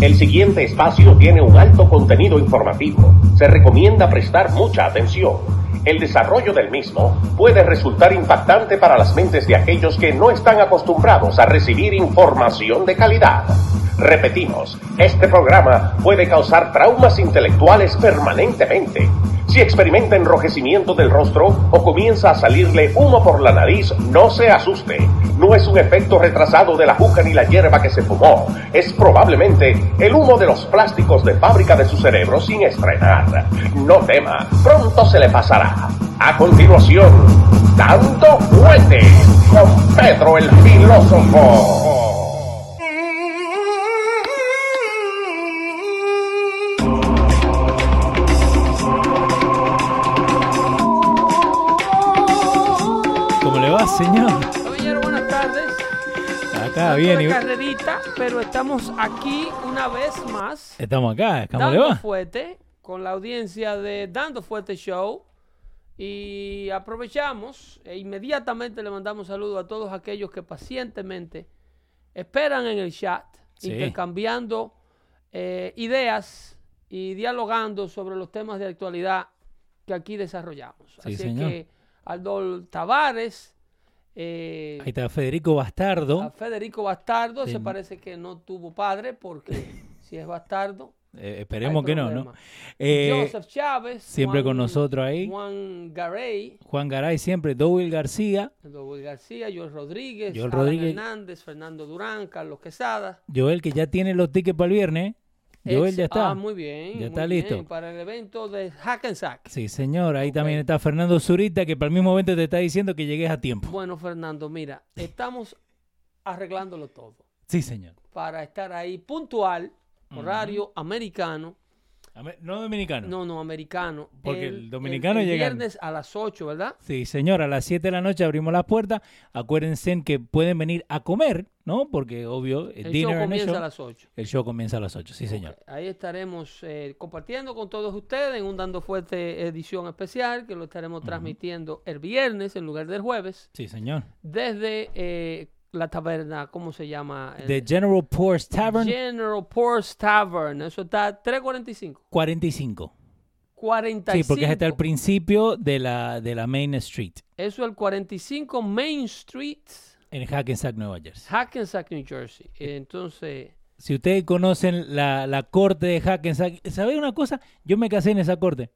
El siguiente espacio tiene un alto contenido informativo. Se recomienda prestar mucha atención. El desarrollo del mismo puede resultar impactante para las mentes de aquellos que no están acostumbrados a recibir información de calidad. Repetimos, este programa puede causar traumas intelectuales permanentemente. Si experimenta enrojecimiento del rostro o comienza a salirle humo por la nariz, no se asuste. No es un efecto retrasado de la juca ni la hierba que se fumó. Es probablemente el humo de los plásticos de fábrica de su cerebro sin estrenar. No tema, pronto se le pasará. A continuación, Dando Fuete con Pedro el Filósofo. Bien. carrerita, pero estamos aquí una vez más. Estamos acá, ¿cómo le Dando? Fuerte con la audiencia de Dando Fuerte Show. Y aprovechamos e inmediatamente le mandamos saludos a todos aquellos que pacientemente esperan en el chat, Sí. intercambiando eh, ideas y dialogando sobre los temas de actualidad que aquí desarrollamos. Sí, Así señor. que Aldo Tavares, eh, Ahí está Federico Bastardo. a Federico Bastardo, Sí. se parece que no tuvo padre, porque si es bastardo. Eh, esperemos que no, ¿no? Eh, Joseph Chávez. siempre con nosotros ahí. Juan Garay, Juan Garay siempre, Dowell García, Raúl García, Joel Rodríguez, Joel Rodríguez. Hernández, Fernando Durán, Carlos Quesada. Joel que ya tiene los tickets para el viernes. Joel ya está. Ah, muy bien. Ya muy está bien, listo. Para el evento de Hack and Sack. Sí, señor. Ahí también está Fernando Zurita, que para el mismo momento te está diciendo que llegues a tiempo. Bueno, Fernando, mira, estamos arreglándolo todo Sí, señor. para estar ahí puntual, horario americano. No dominicano. No, no, americano. Porque el dominicano el llega- viernes a las 8, ¿verdad? Sí, señor, a las 7 de la noche abrimos las puertas. Acuérdense que pueden venir a comer, ¿no? Porque obvio, el, El dinner show comienza show- a las 8. el show comienza a las 8, sí, señor. Ahí estaremos eh, compartiendo con todos ustedes en un Dando Fuerte edición especial que lo estaremos transmitiendo el viernes en lugar del jueves Sí, señor. desde eh, la taberna, ¿cómo se llama? The General Poor's Tavern, General Poor's Tavern. Eso está 345. 45. 45. Sí, porque es hasta el principio de la, de la Main Street, Eso es el 45 Main Street, en Hackensack, Nueva Jersey. Hackensack, New Jersey. Entonces, Si ustedes conocen la, la corte de Hackensack, ¿sabéis una cosa? Yo me casé en esa corte.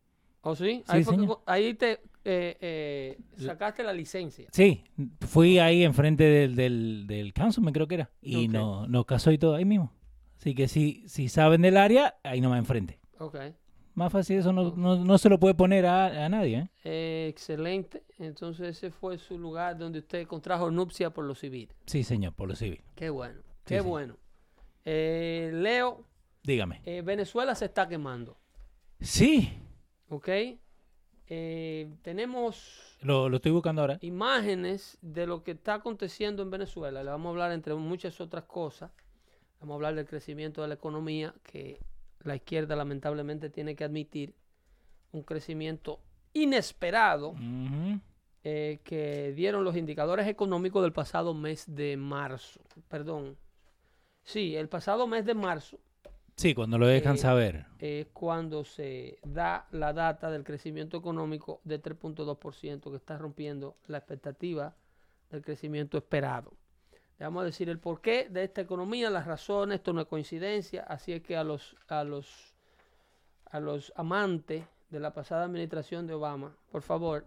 ¿Oh sí? Sí, ahí, fue que señor. co- ahí te eh, eh, sacaste la licencia. Sí, fui ahí enfrente del, del, del councilman, creo que era, y Ok. no, nos casó y todo ahí mismo. Así que si, si saben del área, ahí nomás enfrente. Ok. Más fácil eso no, no, no se lo puede poner a, a nadie, ¿eh? Eh, excelente. Entonces ese fue su lugar donde usted contrajo nupcia por lo civil. Sí, señor, por lo civil. Qué bueno, qué sí. bueno. Leo, Dígame. Venezuela se está quemando, Sí, ¿ok? Eh, tenemos lo, lo estoy buscando ahora. imágenes de lo que está aconteciendo en Venezuela. Le vamos a hablar entre muchas otras cosas. Vamos a hablar del crecimiento de la economía, que la izquierda lamentablemente tiene que admitir un crecimiento inesperado eh, que dieron los indicadores económicos del pasado mes de marzo. Perdón. Sí, el pasado mes de marzo Sí, cuando lo dejan Eh, saber. es cuando se da la data del crecimiento económico de 3.2% que está rompiendo la expectativa del crecimiento esperado. Le vamos a decir el porqué de esta economía, las razones, esto no es coincidencia, así es que a los, a los, a los amantes de la pasada administración de Obama, por favor,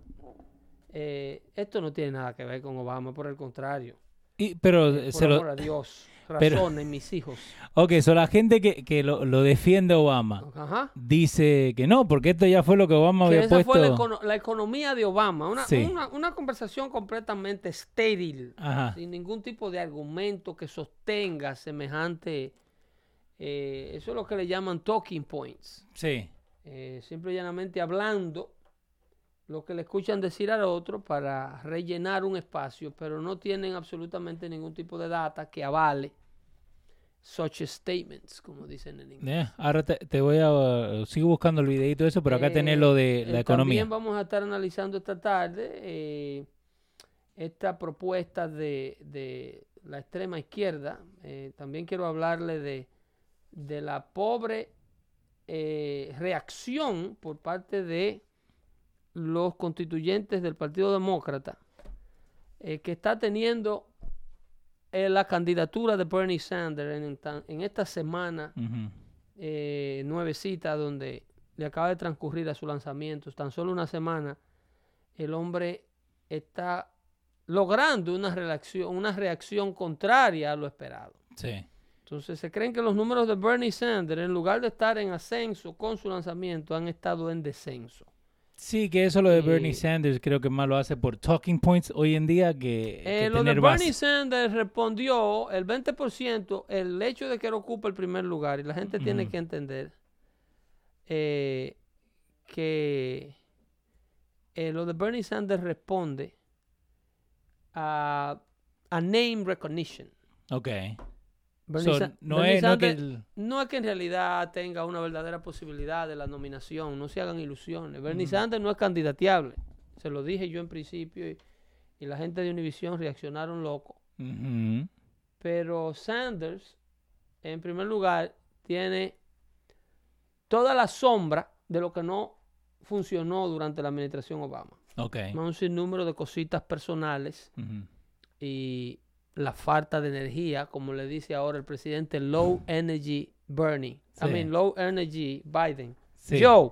eh, esto no tiene nada que ver con Obama, por el contrario. Y, pero Por se lo, amor a Dios, pero- razonen mis hijos. Ok, so la gente que, que lo, lo defiende Obama Ajá. dice que no, porque esto ya fue lo que Obama que había esa puesto. fue la, econo- la economía de Obama, una, Sí. una, una conversación completamente estéril, Ajá. sin ningún tipo de argumento que sostenga semejante, eh, eso es lo que le llaman talking points, Sí. eh, simple y llanamente hablando lo que le escuchan decir al otro para rellenar un espacio, pero no tienen absolutamente ningún tipo de data que avale such statements, como dicen en inglés. Eh, ahora te, te voy a... uh, sigo buscando el videito de eso, pero acá Eh, tenés lo de la eh, economía. También vamos a estar analizando esta tarde eh, esta propuesta de, de la extrema izquierda. Eh, también quiero hablarle de de la pobre eh, reacción por parte de los constituyentes del Partido Demócrata eh, que está teniendo eh, la candidatura de Bernie Sanders en, en esta semana eh, nuevecita donde le acaba de transcurrir a su lanzamiento, tan solo una semana, el hombre está logrando una reacción, una reacción contraria a lo esperado. Sí. Entonces se creen que los números de Bernie Sanders, en lugar de estar en ascenso con su lanzamiento, han estado en descenso. Sí, que eso lo de Bernie Sanders creo que más lo hace por talking points hoy en día que, que Eh, lo de Bernie base. Sanders respondió el 20%, el hecho de que él ocupa el primer lugar, y la gente tiene Ujú. que entender eh, que eh, lo de Bernie Sanders responde a, a name recognition. Ok. Bernie So, no, Bernie es, no es que Sanders- no es que en realidad tenga una verdadera posibilidad de la nominación, no se hagan ilusiones. Bernie Mm. Sanders no es candidateable, se lo dije yo en principio y, y la gente de Univision reaccionaron loco. Pero Sanders, en primer lugar, tiene toda la sombra de lo que no funcionó durante la administración Obama. Ok. Más un sinnúmero de cositas personales y la falta de energía, como le dice ahora el presidente, low energy Bernie. I Sí. mean, low energy Biden. Sí. Joe,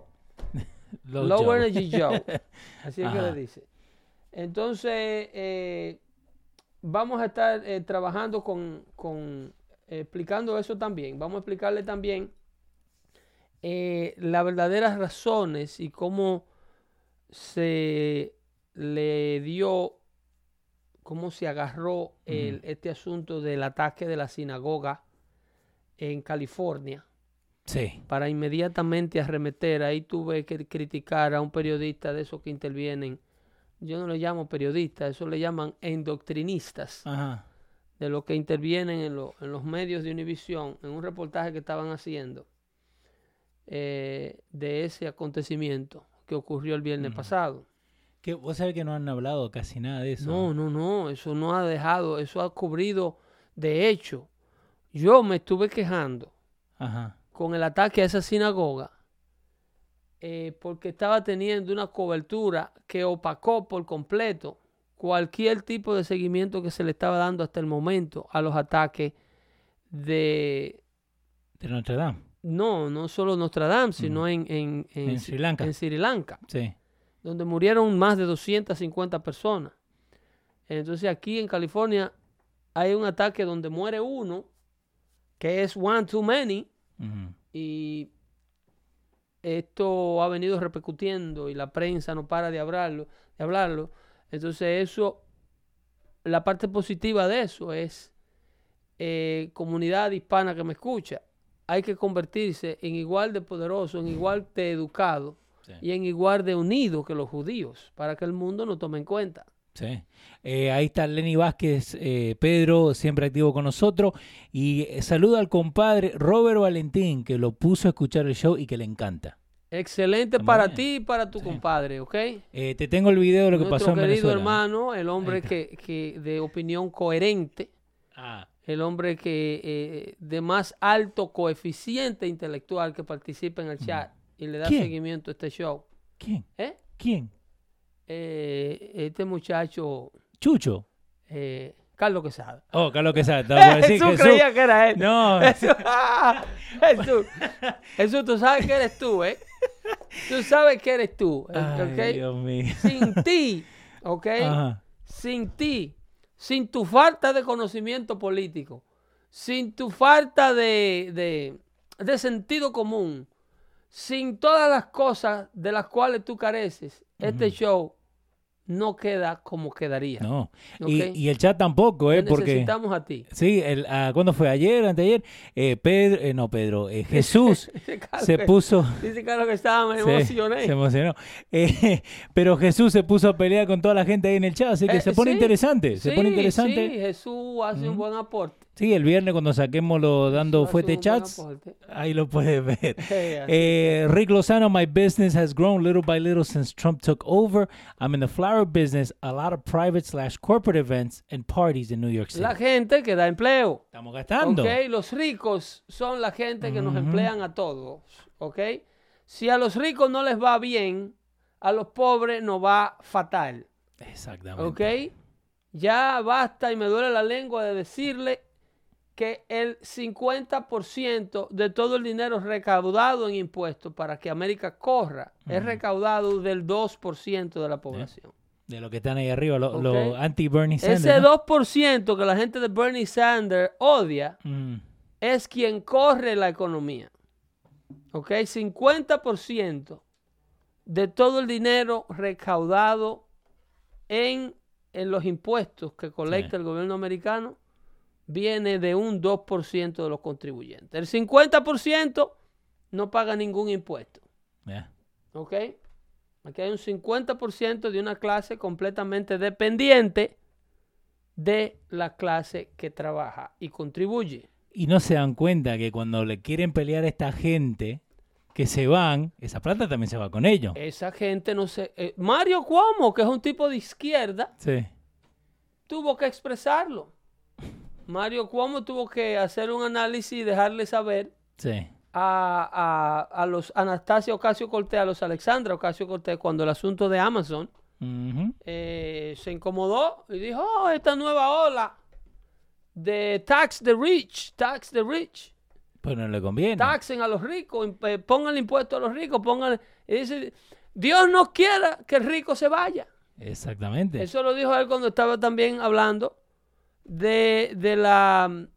Low low Joe. energy Joe. Así es que le dice. Entonces, eh, vamos a estar eh, trabajando con, con, eh, explicando eso también. Vamos a explicarle también las verdaderas razones y cómo se le dio, cómo se agarró el- este asunto del ataque de la sinagoga en California Sí. para inmediatamente arremeter. Ahí tuve que criticar a un periodista de esos que intervienen. Yo no le llamo periodistas, eso le llaman endoctrinistas, Ajá. de los que intervienen en, lo- en los medios de Univisión, en un reportaje que estaban haciendo eh, de ese acontecimiento que ocurrió el viernes pasado. Que vos sabés que no han hablado casi nada de eso. No, no, no, eso no ha dejado, eso ha cubrido. De hecho, yo me estuve quejando Ajá. con el ataque a esa sinagoga eh, porque estaba teniendo una cobertura que opacó por completo cualquier tipo de seguimiento que se le estaba dando hasta el momento a los ataques de, De Notre Dame. no, no solo Nostradamus, sino en, en, en En Sri Lanka. en Sri Lanka, Sí. Donde murieron más de 250 personas. Entonces aquí en California hay un ataque donde muere uno, que es one too many, y esto ha venido repercutiendo y la prensa no para de hablarlo, de hablarlo. Entonces eso, la parte positiva de eso es eh, comunidad hispana que me escucha. Hay que convertirse en igual de poderoso, en igual de educado Sí. y en igual de unido que los judíos para que el mundo nos tome en cuenta. Sí. Eh, ahí está Lenny Vázquez, eh, Pedro, siempre activo con nosotros. Y eh, saluda al compadre Robert Valentín, que lo puso a escuchar el show y que le encanta. Excelente para ti y para tu Sí. compadre, ¿ok? Eh, te tengo el video de lo que pasó en querido Venezuela. hermano, el hombre que, que de opinión coherente, Ah, el hombre que eh, de más alto coeficiente intelectual que participa en el chat y le da ¿Quién? seguimiento a este show. ¿Quién? ¿Eh? ¿Quién? Eh, este muchacho, Chucho. eh, Carlos Quesada. Oh, Carlos Quesada. Jesús Jesús. creía que era él. No. Jesús, Jesús, Jesús, tú sabes que eres tú, ¿eh? Tú sabes que eres tú, ¿eh? Ay, ¿ok? Dios mío. Sin ti, ¿ok? Ajá. sin ti, sin tu falta de conocimiento político, sin tu falta de, de- de sentido común, sin todas las cosas de las cuales tú careces, este show no queda como quedaría. No. Y, y el chat tampoco, ¿eh? Te Porque. necesitamos a ti. Sí, el, ah, ¿cuándo fue? ¿Ayer? ¿Anteayer? Eh, Pedro, eh, no, Pedro. eh, Jesús se que- puso. Dice Carlos que estaba, me emocioné. Se emocionó. Eh, pero Jesús se puso a pelear con toda la gente ahí en el chat, así que Eh, se pone sí, interesante. Se Sí, pone interesante. Sí, Jesús hace un buen aporte. Sí, el viernes cuando saquemos lo dando un buen chats, ahí lo puedes ver. Eh, Rick Lozano, my business has grown little by little since Trump took over. I'm in the flower business, a lot of private slash corporate events and parties in New York City. La gente que da empleo. Estamos gastando. ¿ok? Los ricos son la gente que nos emplean a todos. ¿ok? Si a los ricos no les va bien, a los pobres nos va fatal. Exactamente. ¿Ok? Ya basta y me duele la lengua de decirle que el 50% de todo el dinero recaudado en impuestos para que América corra es recaudado del 2% de la población. De lo que están ahí arriba, los Ok. anti-Bernie Sanders. Ese ¿no? 2% que la gente de Bernie Sanders odia Mm, es quien corre la economía. ¿Ok? 50% de todo el dinero recaudado en, en los impuestos que colecta Sí. el gobierno americano viene de un 2% de los contribuyentes. El 50% no paga ningún impuesto. yeah. ¿Ok? Aquí hay un 50% de una clase completamente dependiente de la clase que trabaja y contribuye. Y no se dan cuenta que cuando le quieren pelear a esta gente que se van, esa plata también se va con ellos. Esa gente no se... eh, Mario Cuomo, que es un tipo de izquierda, Sí. tuvo que expresarlo. Mario Cuomo tuvo que hacer un análisis y dejarle saber Sí. a, a- a los Anastasia Ocasio Cortés, a los Alexandra Ocasio Cortés, cuando el asunto de Amazon eh, se incomodó y dijo, oh, esta nueva ola de tax the rich, tax the rich, Pues no le conviene. taxen a los ricos, eh, pongan impuesto a los ricos, pongan... Y dice, Dios no quiera que el rico se vaya. Exactamente. Eso lo dijo él cuando estaba también hablando de, de la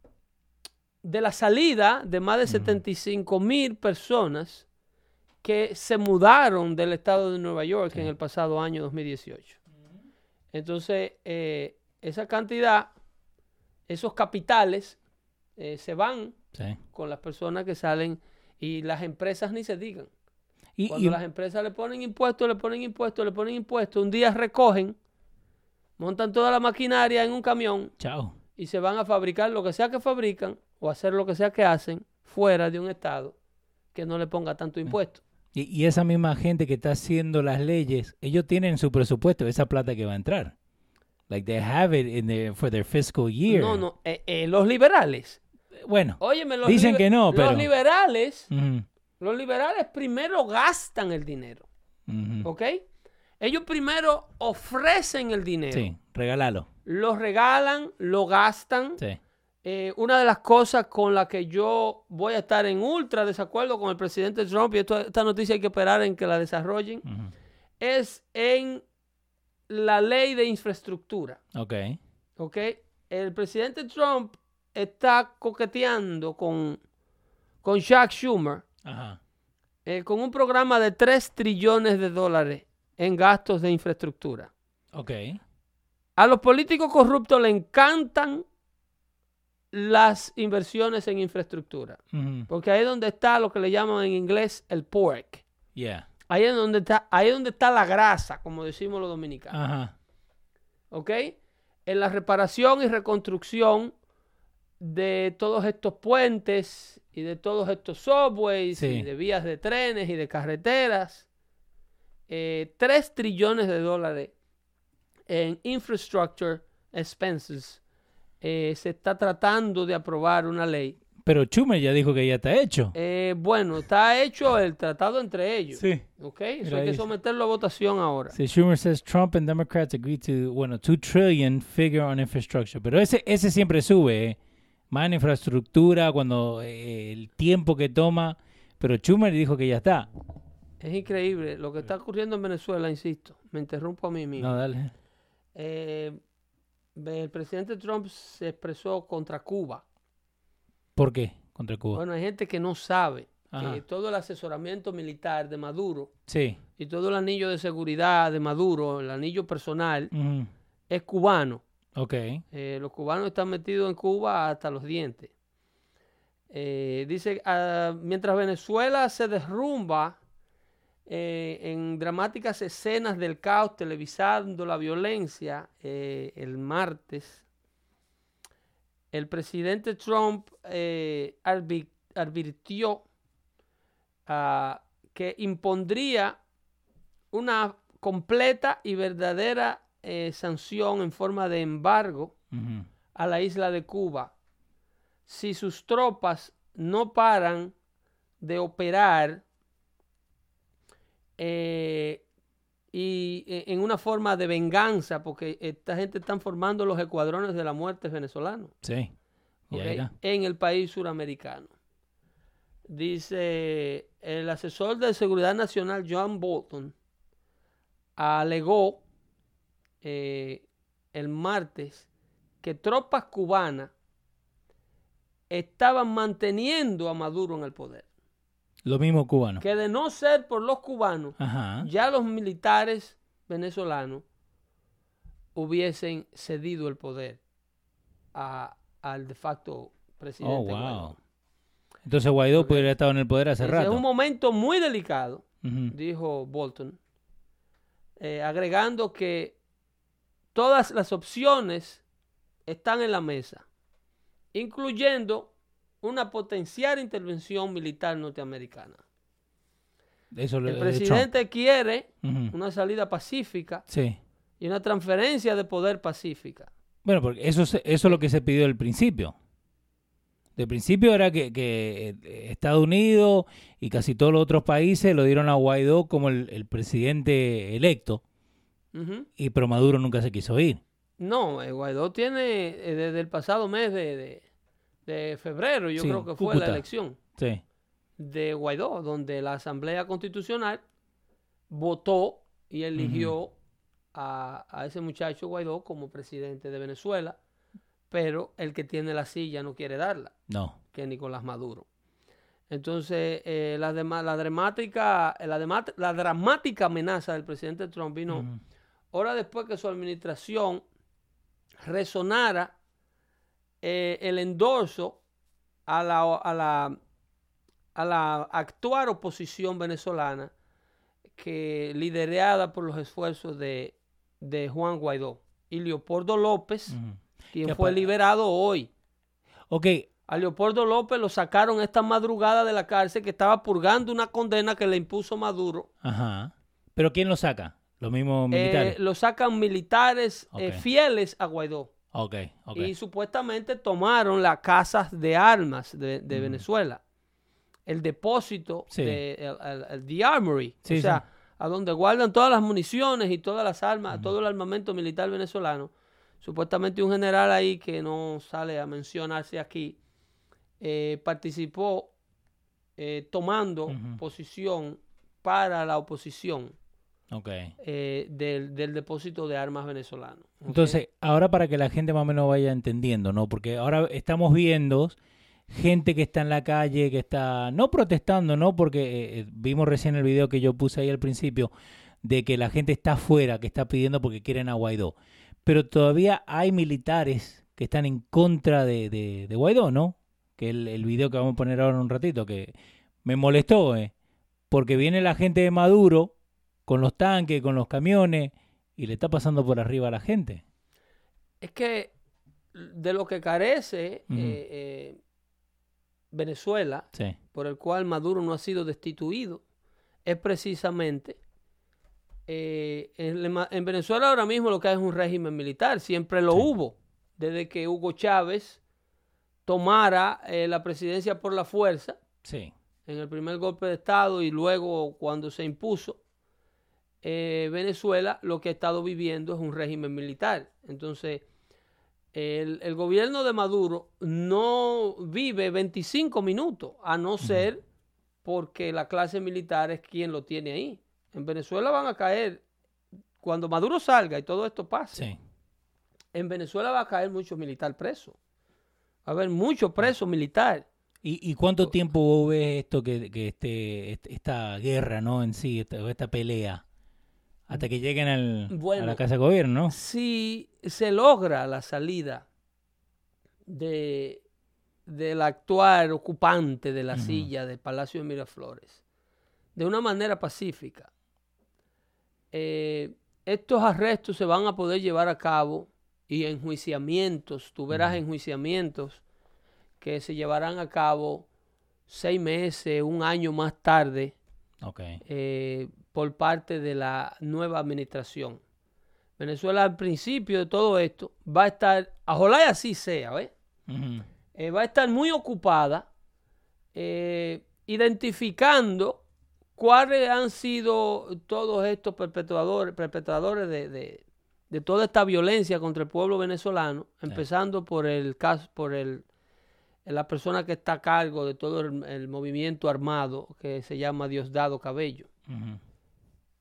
de la salida de más de 75 mil personas que se mudaron del estado de Nueva York en el pasado año 2018. Entonces, eh, esa cantidad, esos capitales, eh, se van Sí. con las personas que salen y las empresas ni se digan. Y, Cuando y- las empresas le ponen impuestos, le ponen impuestos, le ponen impuestos, un día recogen, montan toda la maquinaria en un camión chao. y se van a fabricar lo que sea que fabrican o hacer lo que sea que hacen fuera de un estado que no le ponga tanto impuesto. Y, y esa misma gente que está haciendo las leyes, ellos tienen en su presupuesto esa plata que va a entrar. Like they have it in their, for their fiscal year. No, no, eh, eh, los liberales. Bueno. Óyeme, los Dicen que no, pero- Los liberales, los liberales primero gastan el dinero. ¿ok? Ellos primero ofrecen el dinero. Sí, regálalo. Lo regalan, lo gastan. Sí. Eh, una de las cosas con la que yo voy a estar en ultra desacuerdo con el presidente Trump, y esto- esta noticia hay que esperar en que la desarrollen, es en la ley de infraestructura. Ok. ¿ok? El presidente Trump está coqueteando con, con Chuck Schumer Ajá. eh, con un programa de 3 trillones de dólares en gastos de infraestructura. Ok. A los políticos corruptos le encantan las inversiones en infraestructura. Porque ahí es donde está lo que le llaman en inglés el pork. Yeah. Ahí es donde está, ahí es donde está la grasa, como decimos los dominicanos. Ajá. ¿Ok? En la reparación y reconstrucción de todos estos puentes y de todos estos subways Sí. y de vías de trenes y de carreteras. Eh, 3 trillones de dólares en infrastructure expenses. Eh, se está tratando de aprobar una ley. Pero Schumer ya dijo que ya está hecho. Eh, bueno, está hecho el tratado entre ellos. Sí. ¿Ok? Eso hay que someterlo a votación ahora. Sí, Schumer says Trump and Democrats agreed to, bueno, 2 trillion figure on infrastructure. Pero ese, ese siempre sube, ¿eh? Más en infraestructura, cuando eh, el tiempo que toma. Pero Schumer dijo que ya está. Es increíble lo que está ocurriendo en Venezuela, insisto. Me interrumpo a mí mismo. No, dale. Eh, el presidente Trump se expresó contra Cuba. ¿Por qué? Contra Cuba. Bueno, hay gente que no sabe Ajá. que todo el asesoramiento militar de Maduro Sí. y todo el anillo de seguridad de Maduro, el anillo personal, es cubano. Ok. Eh, los cubanos están metidos en Cuba hasta los dientes. Eh, dice, ah, mientras Venezuela se derrumba eh, en dramáticas escenas del caos televisando la violencia eh, el martes, el presidente Trump eh, advi- advirtió ah, que impondría una completa y verdadera sanción en forma de embargo a la isla de Cuba. Si sus tropas no paran de operar eh, y eh, en una forma de venganza, porque esta gente están formando los escuadrones de la muerte venezolanos en el país suramericano. Dice el asesor de seguridad nacional John Bolton alegó eh, el martes que tropas cubanas estaban manteniendo a Maduro en el poder. Lo mismo cubano. Que de no ser por los cubanos, Ajá. ya los militares venezolanos hubiesen cedido el poder a- al de facto presidente. Oh, Guaidó. wow. Entonces Guaidó podría haber estado en el poder hace rato. es un momento muy delicado, dijo Bolton, eh, agregando que todas las opciones están en la mesa, incluyendo una potencial intervención militar norteamericana. Eso El de presidente quiere una salida pacífica Sí. y una transferencia de poder pacífica. Bueno, porque eso, eso es lo que se pidió al principio. De principio era que, que, eh, Estados Unidos y casi todos los otros países lo dieron a Guaidó como el, el presidente electo, y pero Maduro nunca se quiso ir. No, eh, Guaidó tiene eh, desde el pasado mes de, de- de febrero, yo Sí, creo que fue Cúcuta. la elección Sí. de Guaidó, donde la Asamblea Constitucional votó y eligió a, a ese muchacho Guaidó como presidente de Venezuela, pero el que tiene la silla no quiere darla, No. que es Nicolás Maduro. Entonces, eh, la, la, dramática, la, dema- la dramática amenaza del presidente Trump vino Ujú. horas después que su administración resonara eh, el endorso a la, a, la, a la actual oposición venezolana que liderada por los esfuerzos de, de Juan Guaidó y Leopoldo López, quien fue liberado hoy. Ok, A Leopoldo López lo sacaron esta madrugada de la cárcel que estaba purgando una condena que le impuso Maduro. ajá. ¿Pero quién lo saca? Los mismos Eh, militares. lo sacan militares eh, fieles a Guaidó. Ok, ok. Y supuestamente tomaron las casas de armas de, de Venezuela. El depósito, Sí. de, el, el- el- the armory. Sí, o sea, sí. a donde guardan todas las municiones y todas las armas, todo el armamento militar venezolano. Supuestamente un general ahí que no sale a mencionarse aquí, eh, participó eh, tomando posición para la oposición eh, del, del depósito de armas venezolano. Entonces, ahora para que la gente más o menos vaya entendiendo, ¿no? Porque ahora estamos viendo gente que está en la calle, que está, no protestando, ¿no? Porque eh, vimos recién el video que yo puse ahí al principio, de que la gente está afuera, que está pidiendo porque quieren a Guaidó. Pero todavía hay militares que están en contra de, de- de Guaidó, ¿no? Que el, el video que vamos a poner ahora en un ratito, que me molestó, ¿eh? Porque viene la gente de Maduro con los tanques, con los camiones, y le está pasando por arriba a la gente. Es que de lo que carece eh, eh, Venezuela, Sí. por el cual Maduro no ha sido destituido, es precisamente eh, en, Venezuela ahora mismo lo que hay es un régimen militar, siempre lo Sí. hubo, desde que Hugo Chávez tomara eh, la presidencia por la fuerza Sí. en el primer golpe de Estado y luego cuando se impuso eh, Venezuela, lo que ha estado viviendo es un régimen militar. Entonces, el, el gobierno de Maduro no vive 25 minutos, a no ser porque la clase militar es quien lo tiene ahí. En Venezuela van a caer, cuando Maduro salga y todo esto pase, Sí. en Venezuela va a caer mucho militar preso. Va a haber mucho preso militar. ¿Y, y cuánto tiempo vos ves esto que, que este, este- esta guerra, ¿no? En sí, esta, esta pelea, hasta que lleguen al, Bueno. a la casa de gobierno, ¿no? si se logra la salida de del actual ocupante de la silla del Palacio de Miraflores de una manera pacífica, eh, estos arrestos se van a poder llevar a cabo y enjuiciamientos, tú verás enjuiciamientos que se llevarán a cabo seis meses, un año más tarde, Eh, por parte de la nueva administración. Venezuela al principio de todo esto va a estar, ojalá y así sea, ¿ves? Eh, va a estar muy ocupada eh, identificando cuáles han sido todos estos perpetradores de, de- de toda esta violencia contra el pueblo venezolano, empezando por el caso, por el la persona que está a cargo de todo el, el movimiento armado que se llama Diosdado Cabello,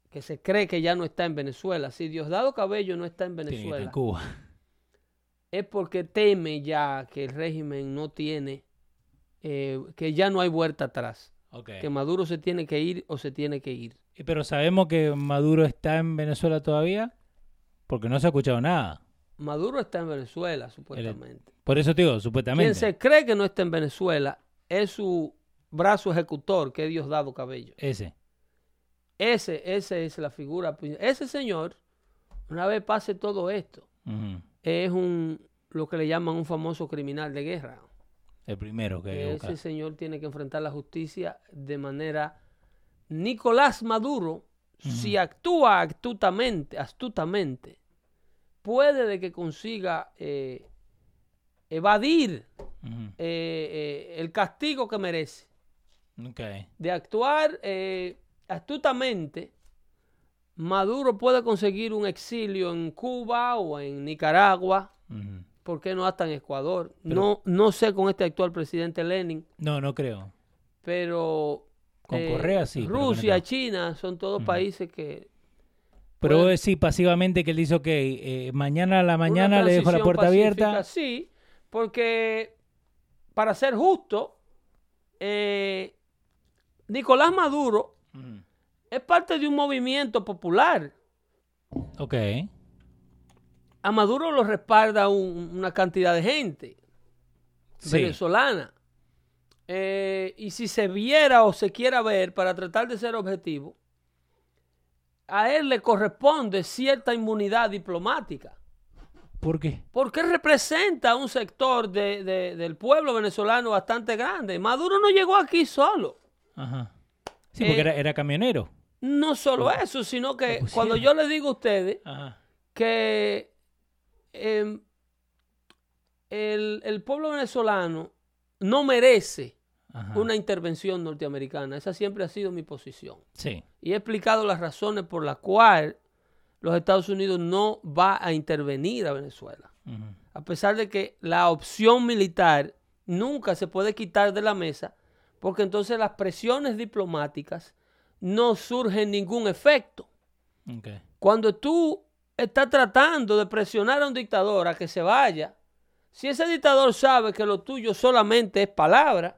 que se cree que ya no está en Venezuela. Si Diosdado Cabello no está en Venezuela, Cuba. es porque teme ya que el régimen no tiene, eh, que ya no hay vuelta atrás, que Maduro se tiene que ir o se tiene que ir. Pero sabemos que Maduro está en Venezuela todavía porque no se ha escuchado nada. Maduro está en Venezuela, supuestamente. Por eso te digo, Quien supuestamente. se cree que no está en Venezuela es su brazo ejecutor, que es Diosdado Cabello. Ese. Ese, ese es la figura. Ese señor, una vez pase todo esto, es un lo que le llaman un famoso criminal de guerra. El primero que buscar. Ese señor tiene que enfrentar la justicia de manera. Nicolás Maduro, si actúa astutamente, astutamente, puede de que consiga eh, evadir eh, eh, el castigo que merece. De actuar eh, astutamente, Maduro puede conseguir un exilio en Cuba o en Nicaragua. Ujú. ¿Por qué no hasta en Ecuador? no, no sé con este actual presidente Lenin, No, no creo. pero Con eh, Correa sí, Rusia, este. China son todos países que Pero Puede- vos decís pasivamente que él dice, ok, eh, mañana a la mañana le dejo la puerta pacífica, abierta. Sí, porque para ser justo, eh, Nicolás Maduro Ujú. es parte de un movimiento popular. Ok. A Maduro lo respalda un- una cantidad de gente Sí. venezolana. Eh, y si se viera o se quiera ver para tratar de ser objetivo, a él le corresponde cierta inmunidad diplomática. ¿Por qué? Porque representa un sector de- de- del pueblo venezolano bastante grande. Maduro no llegó aquí solo. Ajá. Sí, porque Eh, era, era camionero. No solo eso, sino que pusieron. cuando yo le digo a ustedes Ajá. que em, el, el pueblo venezolano no merece Ajá. una intervención norteamericana. Esa siempre ha sido mi posición. Sí. Y he explicado las razones por las cuales los Estados Unidos no va a intervenir a Venezuela. A pesar de que la opción militar nunca se puede quitar de la mesa, porque entonces las presiones diplomáticas no surgen ningún efecto. Cuando tú estás tratando de presionar a un dictador a que se vaya, si ese dictador sabe que lo tuyo solamente es palabra,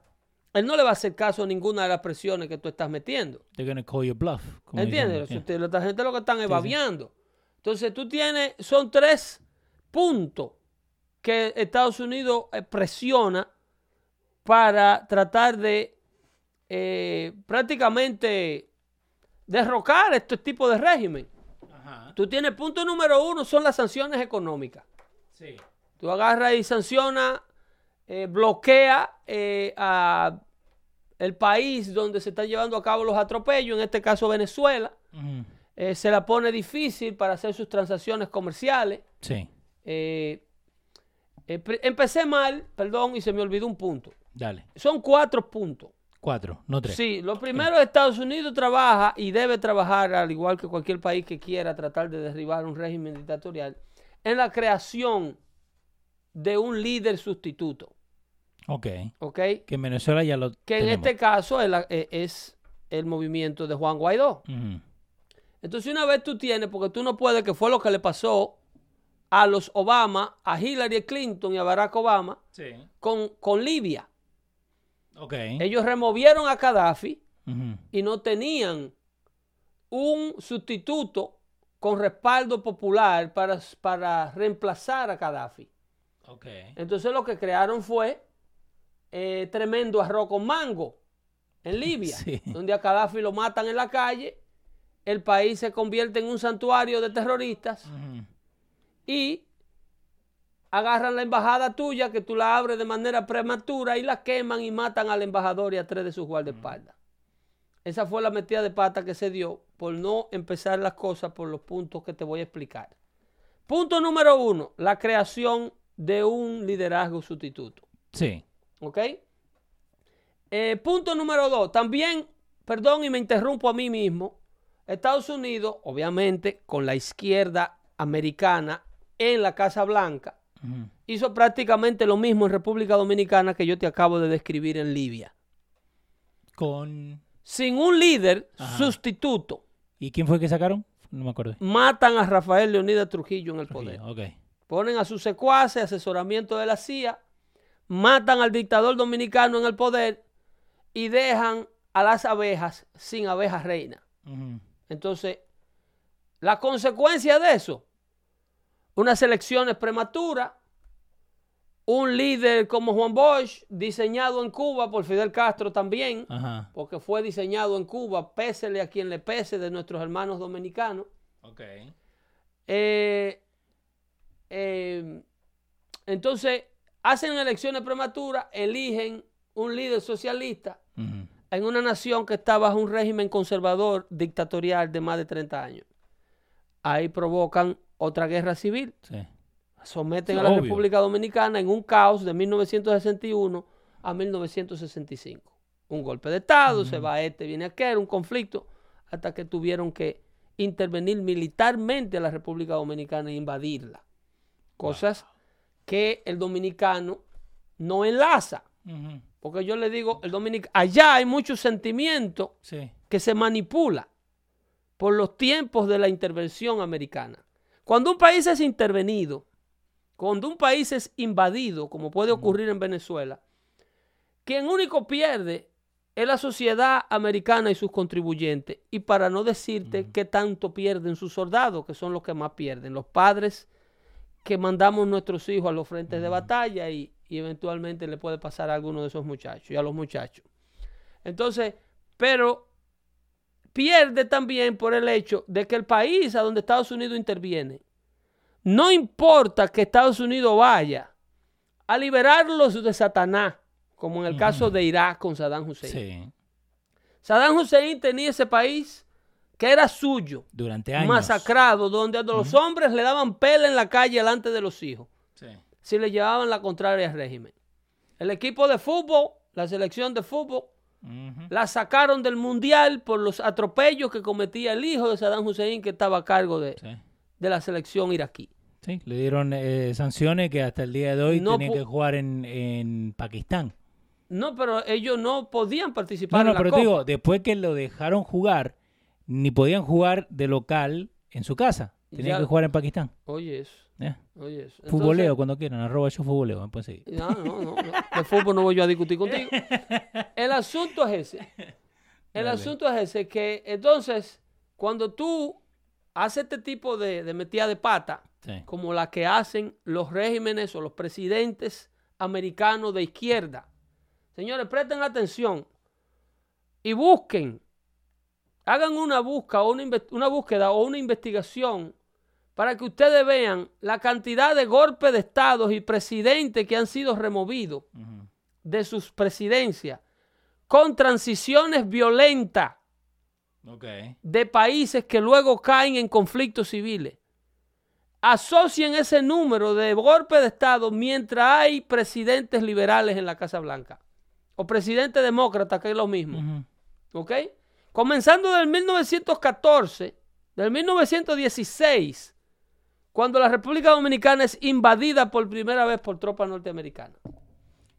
él no le va a hacer caso a ninguna de las presiones que tú estás metiendo. They're gonna call you bluff. dicen, ¿Entiendes? La gente lo que están es. Entonces tú tienes, son tres puntos que Estados Unidos eh, presiona para tratar de eh, prácticamente derrocar este tipo de régimen. Ajá. Tú tienes punto número uno, son las sanciones económicas. Sí. Tú agarras y sancionas, eh, bloquea eh, a el país donde se están llevando a cabo los atropellos, en este caso Venezuela. Eh, se la pone difícil para hacer sus transacciones comerciales. Sí. Empecé mal, perdón, y se me olvidó un punto. Dale. Son cuatro puntos. Cuatro, no tres. Sí, lo primero, Estados Unidos trabaja y debe trabajar, al igual que cualquier país que quiera tratar de derribar un régimen dictatorial, en la creación de un líder sustituto. Ok. ¿Ok? Que en Venezuela ya lo Que en este caso es, la- eh, es el movimiento de Juan Guaidó. Entonces, una vez tú tienes, porque tú no puedes, que fue lo que le pasó a los Obama, a Hillary Clinton y a Barack Obama Sí. con, con Libia. Ok. Ellos removieron a Gaddafi y no tenían un sustituto con respaldo popular para, para reemplazar a Gaddafi. Ok. Entonces lo que crearon fue eh, tremendo arroz con mango en Libia, Sí. donde a Gaddafi lo matan en la calle, el país se convierte en un santuario de terroristas y agarran la embajada tuya, que tú la abres de manera prematura y la queman y matan al embajador y a tres de sus guardaespaldas. Esa fue la metida de pata que se dio por no empezar las cosas por los puntos que te voy a explicar. Punto número uno, la creación de un liderazgo sustituto. Sí. ¿Ok? Eh, punto número dos, también, perdón y me interrumpo a mí mismo, Estados Unidos, obviamente, con la izquierda americana en la Casa Blanca, hizo prácticamente lo mismo en República Dominicana que yo te acabo de describir en Libia. Con... Sin un líder Ajá. sustituto, ¿Y quién fue que sacaron? No me acuerdo. matan a Rafael Leonidas Trujillo en el poder. Ok. Ponen a sus secuaces, asesoramiento de la CIA, matan al dictador dominicano en el poder y dejan a las abejas sin abejas reinas. Ujú. Entonces, la consecuencia de eso, unas elecciones prematuras, un líder como Juan Bosch, diseñado en Cuba por Fidel Castro también, Ajá. porque fue diseñado en Cuba, pésele a quien le pese de nuestros hermanos dominicanos. Ok. Eh, eh, entonces, hacen elecciones prematuras, eligen un líder socialista en una nación que está bajo un régimen conservador dictatorial de más de 30 años. Ahí provocan otra guerra civil, Sí. someten Sí, a la obvio. República Dominicana en un caos de 1961 a 1965. Un golpe de Estado, se va este, viene aquel, un conflicto, hasta que tuvieron que intervenir militarmente a la República Dominicana e invadirla. Cosas que el dominicano no enlaza. Porque yo le digo, el dominicano, allá hay mucho sentimiento Sí. que se manipula por los tiempos de la intervención americana. Cuando un país es intervenido, cuando un país es invadido, como puede ocurrir en Venezuela, quien único pierde es la sociedad americana y sus contribuyentes. Y para no decirte qué tanto pierden sus soldados, que son los que más pierden, los padres que mandamos nuestros hijos a los frentes de batalla y, y eventualmente le puede pasar a alguno de esos muchachos y a los muchachos. Entonces, pero pierde también por el hecho de que el país a donde Estados Unidos interviene, no importa que Estados Unidos vaya a liberarlos de Satanás, como en el caso de Irak con Saddam Hussein. Sí. Saddam Hussein tenía ese país que era suyo, Durante años. masacrado, donde a los hombres le daban pela en la calle delante de los hijos, Sí. si le llevaban la contraria al régimen. El equipo de fútbol, la selección de fútbol, la sacaron del mundial por los atropellos que cometía el hijo de Saddam Hussein que estaba a cargo de, Sí. de la selección iraquí. Sí, le dieron eh, sanciones que hasta el día de hoy No que jugar en, en Pakistán. No, pero ellos no podían participar No, no, en la pero Copa. te digo, después que lo dejaron jugar, ni podían jugar de local en su casa. Tenían Ya. que jugar en Pakistán. Oye eso, ¿eh? oye eso. Entonces- Futboleo cuando quieran, arroba yo futboleo. me pueden seguir. No, no, no. De fútbol no voy yo a discutir contigo. El asunto es ese. El Dale. asunto es ese, que entonces, cuando tú haces este tipo de, de metida de pata, Sí. como la que hacen los regímenes o los presidentes americanos de izquierda, señores, presten atención y busquen, hagan una, busca, una, una búsqueda o una investigación para que ustedes vean la cantidad de golpes de estados y presidentes que han sido removidos de sus presidencias con transiciones violentas de países que luego caen en conflictos civiles. Asocien ese número de golpes de Estado mientras hay presidentes liberales en la Casa Blanca o presidentes demócratas, que es lo mismo. ¿Ok? Comenzando del 1914, del 1916, cuando la República Dominicana es invadida por primera vez por tropas norteamericanas.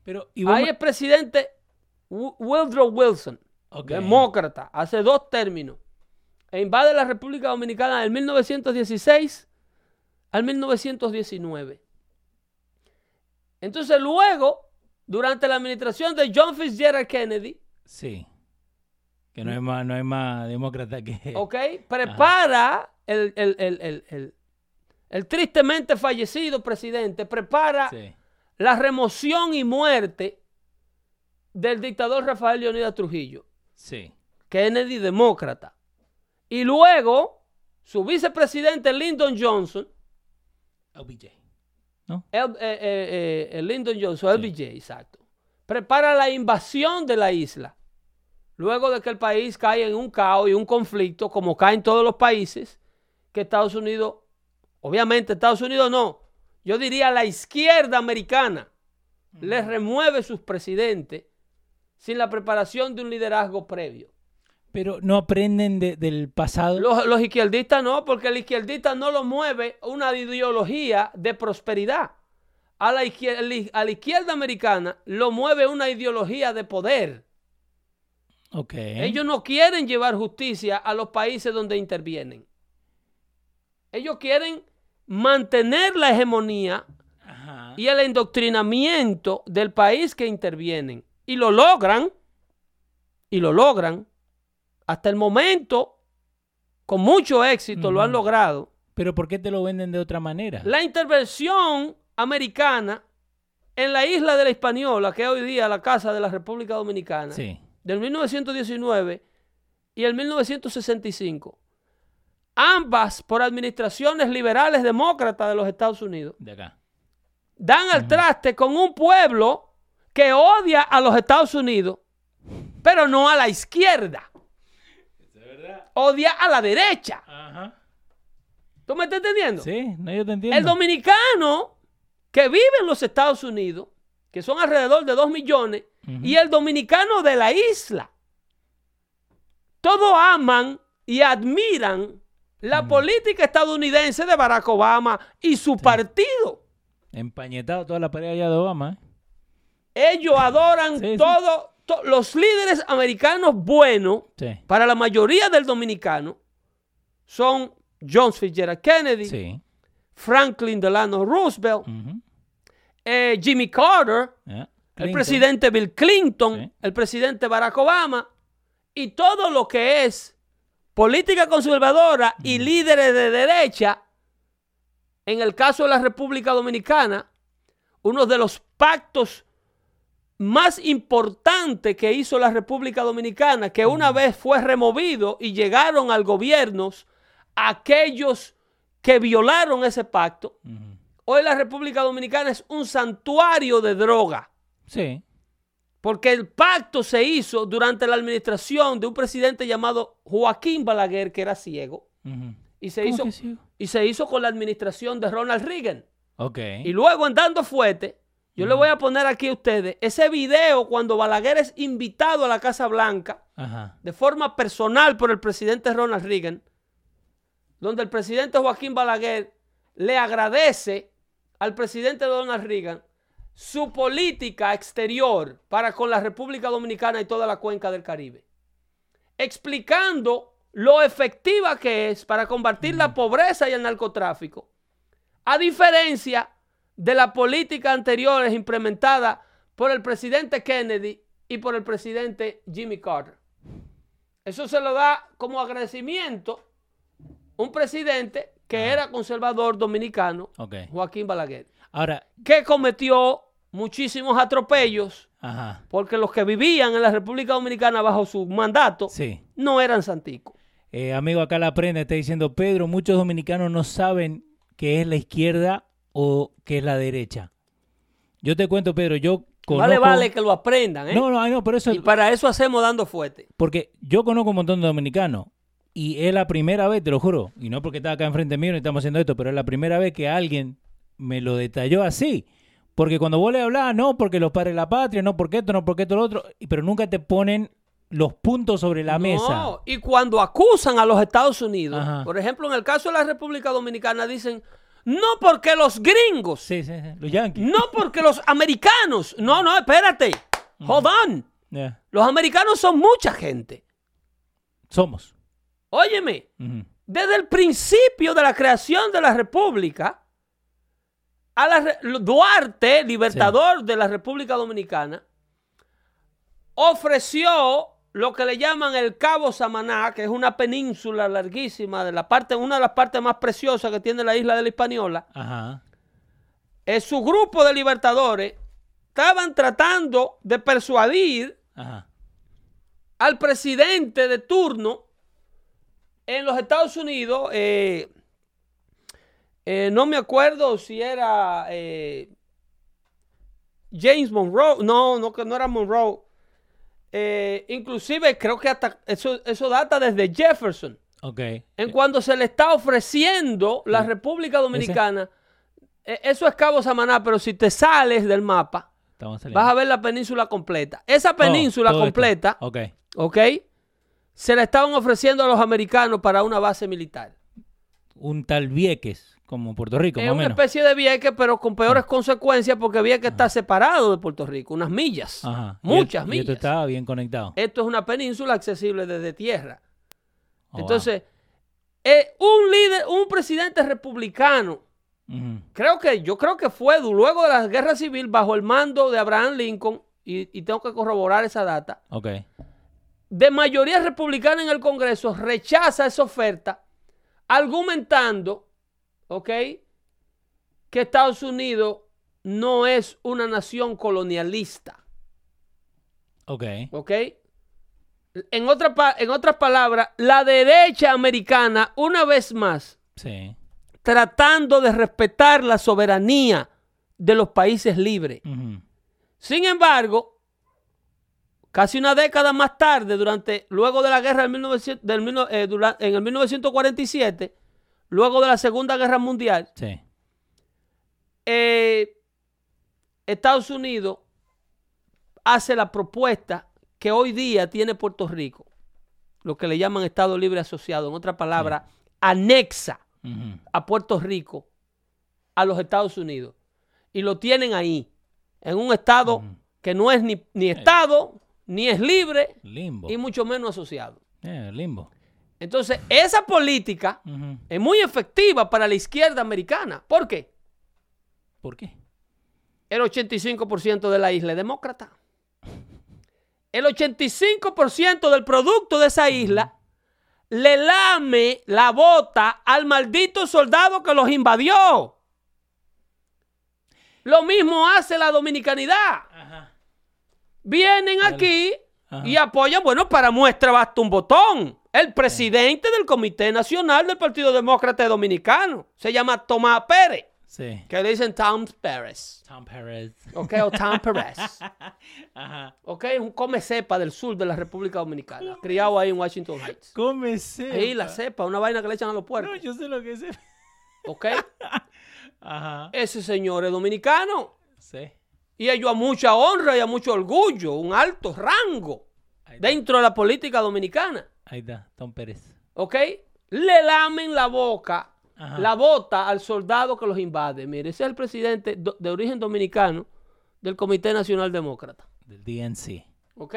Pero, y Ahí el presidente Woodrow Wilson, demócrata, hace dos términos, e invade la República Dominicana del 1916 al 1919. Entonces luego, durante la administración de John Fitzgerald Kennedy, Sí. Que no hay más, no hay más demócrata que. ¿ok? Prepara el, el- el- el- tristemente fallecido presidente, prepara Sí. la remoción y muerte del dictador Rafael Leonidas Trujillo. Sí. Kennedy demócrata. Y luego su vicepresidente Lyndon Johnson OBJ. ¿no? El- eh, eh, eh, Lyndon Johnson, LBJ, exacto. Prepara la invasión de la isla. Luego de que el país cae en un caos y un conflicto, como caen todos los países, que Estados Unidos, obviamente Estados Unidos no, yo diría la izquierda americana, le remueve sus presidentes sin la preparación de un liderazgo previo. Pero no aprenden de- del pasado. Los, los izquierdistas no, porque el izquierdista no lo mueve una ideología de prosperidad. A la, izquier- a la izquierda americana lo mueve una ideología de poder. Ellos no quieren llevar justicia a los países donde intervienen. Ellos quieren mantener la hegemonía Ajá. y el endoctrinamiento del país que intervienen. Y lo logran, y lo logran, hasta el momento, con mucho éxito, lo han logrado. Pero ¿por qué te lo venden de otra manera? La intervención americana en la isla de la Hispaniola, que es hoy día la casa de la República Dominicana, Sí. Del 1919 y el 1965, ambas por administraciones liberales demócratas de los Estados Unidos, De acá. dan al traste con un pueblo que odia a los Estados Unidos, pero no a la izquierda. Odia a la derecha. Ajá. ¿Tú me estás entendiendo? Sí, no, yo te entiendo. El dominicano que vive en los Estados Unidos, que son alrededor de 2 millones, Y el dominicano de la isla, todos aman y admiran la política estadounidense de Barack Obama y su partido. Empañetado toda la pared allá de Obama. ¿eh? Ellos adoran Sí, sí. todo, to- los líderes americanos buenos, para la mayoría del dominicano, son John Fitzgerald Kennedy. Franklin Delano Roosevelt, eh, Jimmy Carter, El presidente Bill Clinton, Sí. el presidente Barack Obama y todo lo que es política conservadora y líderes de derecha, en el caso de la República Dominicana, uno de los pactos más importantes que hizo la República Dominicana, que una vez fue removido y llegaron al gobierno aquellos que violaron ese pacto, hoy la República Dominicana es un santuario de droga. Sí. Porque el pacto se hizo durante la administración de un presidente llamado Joaquín Balaguer, que era ciego, y se, ¿Cómo hizo, y se hizo con la administración de Ronald Reagan. Ok. Y luego andando fuerte, yo le voy a poner aquí a ustedes ese video cuando Balaguer es invitado a la Casa Blanca de forma personal por el presidente Ronald Reagan, donde el presidente Joaquín Balaguer le agradece al presidente Donald Reagan su política exterior para con la República Dominicana y toda la cuenca del Caribe, explicando lo efectiva que es para combatir la pobreza y el narcotráfico, a diferencia de las políticas anteriores implementadas por el presidente Kennedy y por el presidente Jimmy Carter. Eso se lo da como agradecimiento un presidente que era conservador dominicano. Joaquín Balaguer, Ahora, que cometió muchísimos atropellos ajá. porque los que vivían en la República Dominicana bajo su mandato Sí. no eran santicos. Eh, amigo, acá la prenda está diciendo, Pedro, muchos dominicanos no saben qué es la izquierda o qué es la derecha. Yo te cuento, Pedro, yo conozco... Vale, vale que lo aprendan, ¿eh? No, no, no, pero eso... y para eso hacemos dando fuerte. Porque yo conozco un montón de dominicanos y es la primera vez, te lo juro, y no porque está acá enfrente mío y estamos haciendo esto, pero es la primera vez que alguien me lo detalló así. Porque cuando vos le hablás, no, porque los padres de la patria, no, porque esto, no, porque esto, lo otro, pero nunca te ponen los puntos sobre la mesa. No, y cuando acusan a los Estados Unidos, Ajá. por ejemplo, en el caso de la República Dominicana, dicen, no porque los gringos, Sí, sí, sí, los yankees. no porque los americanos, no, no, espérate, hold on, los americanos son mucha gente. Somos. Óyeme, desde el principio de la creación de la República, a la re- Duarte, libertador de la República Dominicana, ofreció lo que le llaman el Cabo Samaná, que es una península larguísima, de la parte, una de las partes más preciosas que tiene la isla de la Hispaniola. Ajá. En su grupo de libertadores estaban tratando de persuadir Ajá. al presidente de turno en los Estados Unidos, eh, Eh, no me acuerdo si era eh, James Monroe. No, no, que no era Monroe. Eh, inclusive creo que hasta eso, eso data desde Jefferson. Ok. En cuando se le está ofreciendo la. República Dominicana, eh, eso es Cabo Samaná, pero si te sales del mapa, vas a ver la península completa. Esa Oh, península esto. completa, Ok. ¿ok? Se la estaban ofreciendo a los americanos para una base militar. Un tal Vieques, como Puerto Rico, Es más una menos. especie de Vieques, pero con peores consecuencias porque Vieques está separado de Puerto Rico, unas millas, Ajá. Muchas el- Y millas. esto estaba bien conectado. Esto es una península accesible desde tierra. Oh, wow. Entonces, eh, un líder, un presidente republicano, creo que yo creo que fue luego de la guerra civil bajo el mando de Abraham Lincoln y, y tengo que corroborar esa data Ok. de mayoría republicana en el Congreso rechaza esa oferta argumentando ok que Estados Unidos no es una nación colonialista Ok. ok en, otra pa- en otras palabras la derecha americana una vez más Sí. tratando de respetar la soberanía de los países libres. Sin embargo, casi una década más tarde, durante, luego de la guerra del 1900 del eh, en el 1947, luego de la Segunda Guerra Mundial, Sí. eh, Estados Unidos hace la propuesta que hoy día tiene Puerto Rico, lo que le llaman Estado Libre Asociado, en otra palabra, anexa a Puerto Rico a los Estados Unidos y lo tienen ahí, en un estado que no es ni, ni estado, ni es libre Limbo. y mucho menos asociado. Eh, limbo. Entonces, esa política es muy efectiva para la izquierda americana. ¿Por qué? ¿Por qué? El 85% de la isla es demócrata. El 85% del producto de esa isla le lame la bota al maldito soldado que los invadió. Lo mismo hace la dominicanidad. Vienen Dale. aquí Ajá. y apoyan, bueno, para muestra basta un botón. El presidente del Comité Nacional del Partido Demócrata Dominicano se llama Tomás Pérez, Sí. que le dicen Tom Pérez. Tom Perez. Ok, o Tom Pérez. Ajá. Ok, un come cepa del sur de la República Dominicana, criado ahí en Washington Heights. Cómese. Ahí la cepa, una vaina que le echan a los No, puercos. yo sé lo que es. Ok, Ajá. ese señor es dominicano Sí. y ellos a mucha honra y a mucho orgullo, un alto rango dentro de la política dominicana. Ahí está, Tom Pérez. ¿Ok? Le lamen la boca, Ajá. la bota al soldado que los invade. Mire, ese es el presidente de origen dominicano del Comité Nacional Demócrata. Del DNC. ¿Ok?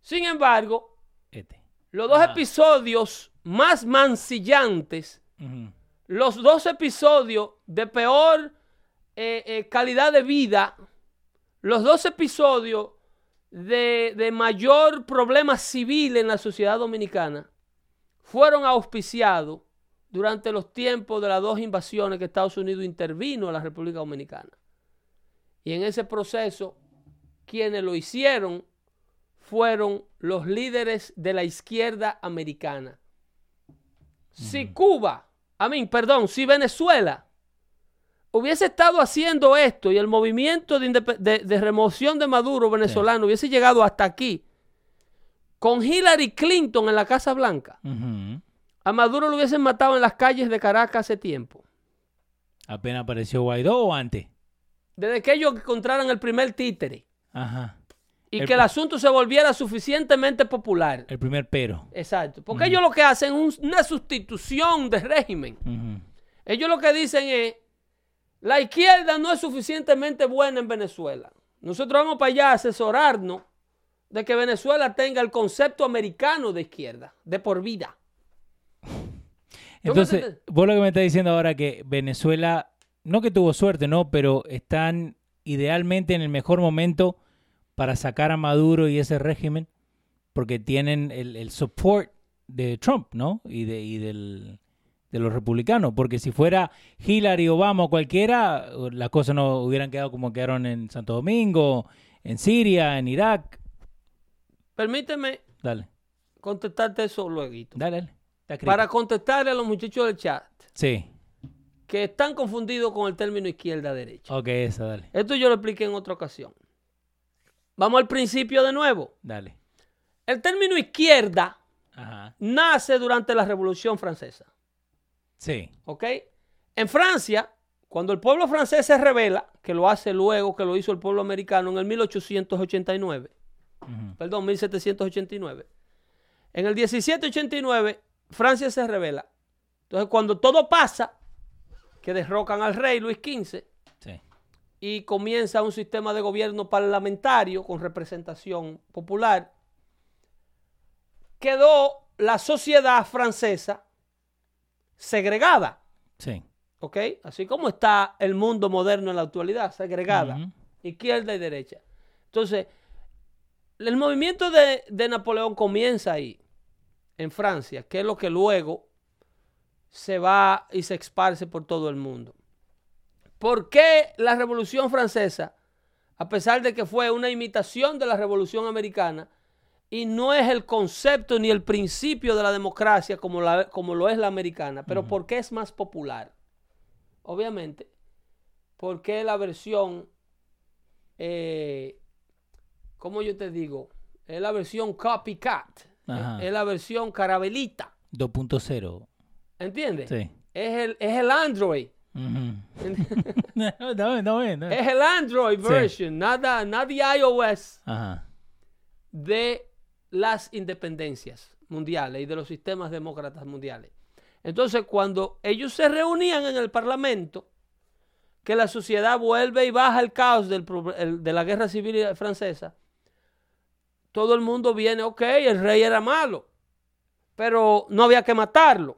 Sin embargo, Este. los dos Ajá. episodios más mancillantes, los dos episodios de peor eh, eh, calidad de vida, los dos episodios de, de mayor problema civil en la sociedad dominicana, fueron auspiciados durante los tiempos de las dos invasiones que Estados Unidos intervino a la República Dominicana. Y en ese proceso, quienes lo hicieron fueron los líderes de la izquierda americana. Si Cuba, a mí, perdón, si Venezuela hubiese estado haciendo esto y el movimiento de, indep- de- de remoción de Maduro venezolano hubiese llegado hasta aquí, con Hillary Clinton en la Casa Blanca, a Maduro lo hubiesen matado en las calles de Caracas hace tiempo. Apenas apareció Guaidó o antes. Desde que ellos encontraran el primer títere Ajá. y El que el asunto se volviera suficientemente popular. El primer pero. Exacto. Porque ellos lo que hacen es un- una sustitución de régimen. Ellos lo que dicen es, la izquierda no es suficientemente buena en Venezuela. Nosotros vamos para allá a asesorarnos de que Venezuela tenga el concepto americano de izquierda, de por vida. Entonces, vos lo que me estás diciendo ahora que Venezuela, no que tuvo suerte, no, pero están idealmente en el mejor momento para sacar a Maduro y ese régimen, porque tienen el, el support de Trump, ¿no? Y de, y del, de los republicanos, porque si fuera Hillary, Obama o cualquiera, las cosas no hubieran quedado como quedaron en Santo Domingo, en Siria, en Irak. Permíteme Dale, contestarte eso luego. dale. Para contestarle a los muchachos del chat. Sí. que están confundidos con el término izquierda-derecha. Ok, esa, dale. Esto yo lo expliqué en otra ocasión. Vamos al principio de nuevo. Dale. El término izquierda Ajá. nace durante la Revolución Francesa. Sí. ¿Ok? En Francia, cuando el pueblo francés se revela, que lo hace luego que lo hizo el pueblo americano en el 1889, Ujú. perdón, 1789. En el 1789, Francia se revela. Entonces, cuando todo pasa, que derrocan al rey Luis XV Sí. y comienza un sistema de gobierno parlamentario con representación popular, quedó la sociedad francesa segregada. Sí. ¿ok? Así como está el mundo moderno en la actualidad, segregada, izquierda y derecha. Entonces, el movimiento de, de Napoleón comienza ahí, en Francia, que es lo que luego se va y se esparce por todo el mundo. ¿Por qué la Revolución Francesa, a pesar de que fue una imitación de la Revolución Americana, y no es el concepto ni el principio de la democracia como, la- como lo es la americana, pero ¿por qué es más popular? Obviamente, porque la versión, eh, ¿cómo yo te digo? Es la versión copycat, Ajá. es la versión carabelita, 2.0. ¿entiendes? Sí. Es, el, es el Android. No, no, no, no. Es el Android Sí. version, nada, nada iOS Ajá. de las independencias mundiales y de los sistemas demócratas mundiales. Entonces, cuando ellos se reunían en el Parlamento, que la sociedad vuelve y baja el caos del el- de la guerra civil francesa, todo el mundo viene, ok, el rey era malo, pero no había que matarlo.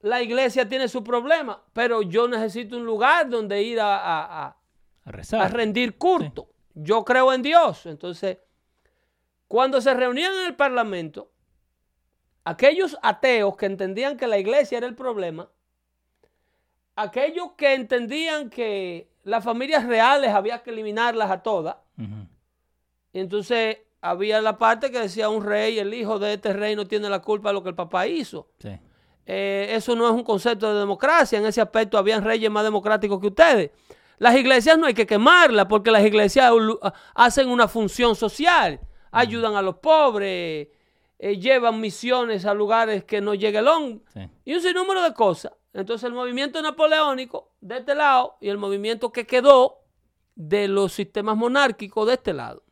La iglesia tiene su problema, pero yo necesito un lugar donde ir a- a- a, A rezar. a rendir culto. Yo creo en Dios. Entonces, cuando se reunían en el Parlamento, aquellos ateos que entendían que la iglesia era el problema, aquellos que entendían que las familias reales había que eliminarlas a todas, y entonces había la parte que decía un rey, el hijo de este rey no tiene la culpa de lo que el papá hizo. Sí. Eh, eso no es un concepto de democracia. En ese aspecto habían reyes más democráticos que ustedes. Las iglesias no hay que quemarlas porque las iglesias ulu- hacen una función social. Ayudan a los pobres, eh, llevan misiones a lugares que no llegue el hombre. Sí. Y un sinnúmero de cosas. Entonces el movimiento napoleónico de este lado y el movimiento que quedó de los sistemas monárquicos de este lado.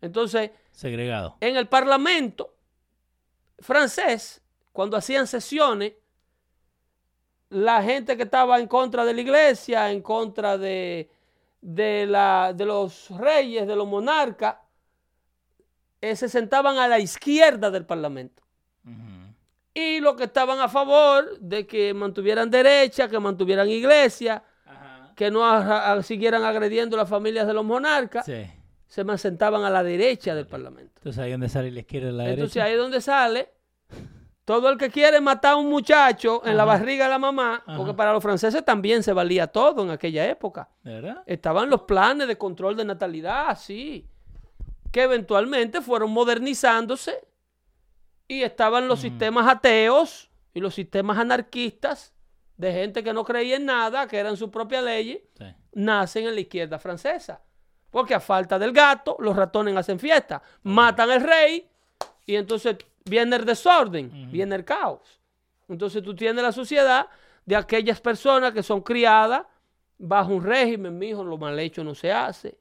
Entonces, Segregado. en el Parlamento francés, cuando hacían sesiones, la gente que estaba en contra de la iglesia, en contra de, de, la, de los reyes, de los monarcas, eh, se sentaban a la izquierda del Parlamento. Y los que estaban a favor de que mantuvieran derecha, que mantuvieran iglesia, que no a- a- siguieran agrediendo las familias de los monarcas, Sí. se sentaban a la derecha del Parlamento. Entonces ahí donde sale la izquierda y la Entonces derecha. ahí es donde sale todo el que quiere matar a un muchacho en la barriga de la mamá, Ajá. porque para los franceses también se valía todo en aquella época. ¿De verdad? Estaban los planes de control de natalidad, sí, que eventualmente fueron modernizándose y estaban los sistemas ateos y los sistemas anarquistas de gente que no creía en nada, que eran sus propias leyes, Sí. nacen en la izquierda francesa. Porque a falta del gato, los ratones hacen fiesta. Matan al rey y entonces viene el desorden, viene el caos. Entonces tú tienes la sociedad de aquellas personas que son criadas bajo un régimen, mijo, lo mal hecho no se hace.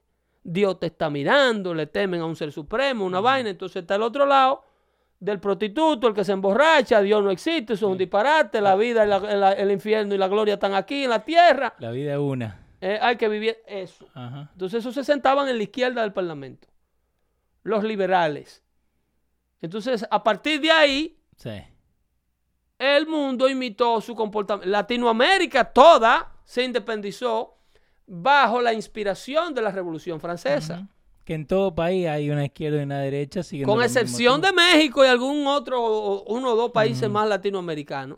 Dios te está mirando, le temen a un ser supremo, una vaina. Entonces está el otro lado del prostituto, el que se emborracha, Dios no existe, eso es un disparate, la vida, la- la- el infierno y la gloria están aquí en la tierra. La vida es una. Eh, hay que vivir eso. Ajá. Entonces esos se sentaban en la izquierda del Parlamento. Los liberales. Entonces, a partir de ahí, Sí. el mundo imitó su comportamiento. Latinoamérica toda se independizó bajo la inspiración de la Revolución Francesa. Que en todo país hay una izquierda y una derecha. Con excepción de. México y algún otro, uno o dos países más latinoamericanos.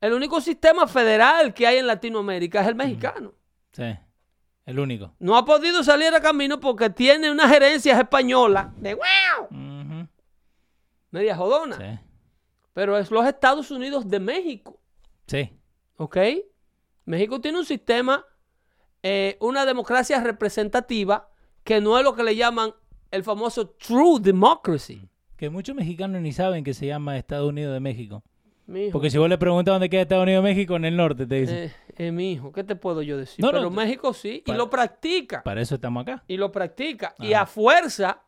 El único sistema federal que hay en Latinoamérica es el mexicano. Sí. El único. No ha podido salir a camino porque tiene una gerencia española de wow, media jodona. Sí. Pero es los Estados Unidos de México, Sí. ¿ok? México tiene un sistema, eh, una democracia representativa que no es lo que le llaman el famoso true democracy. Que muchos mexicanos ni saben que se llama Estados Unidos de México. Mijo. Porque si vos le preguntas dónde queda Estados Unidos de México, en el norte, te dicen. Eh, eh, mijo, ¿qué te puedo yo decir? No, Pero México sí, y lo practica. Para eso estamos acá. y lo practica. Y a fuerza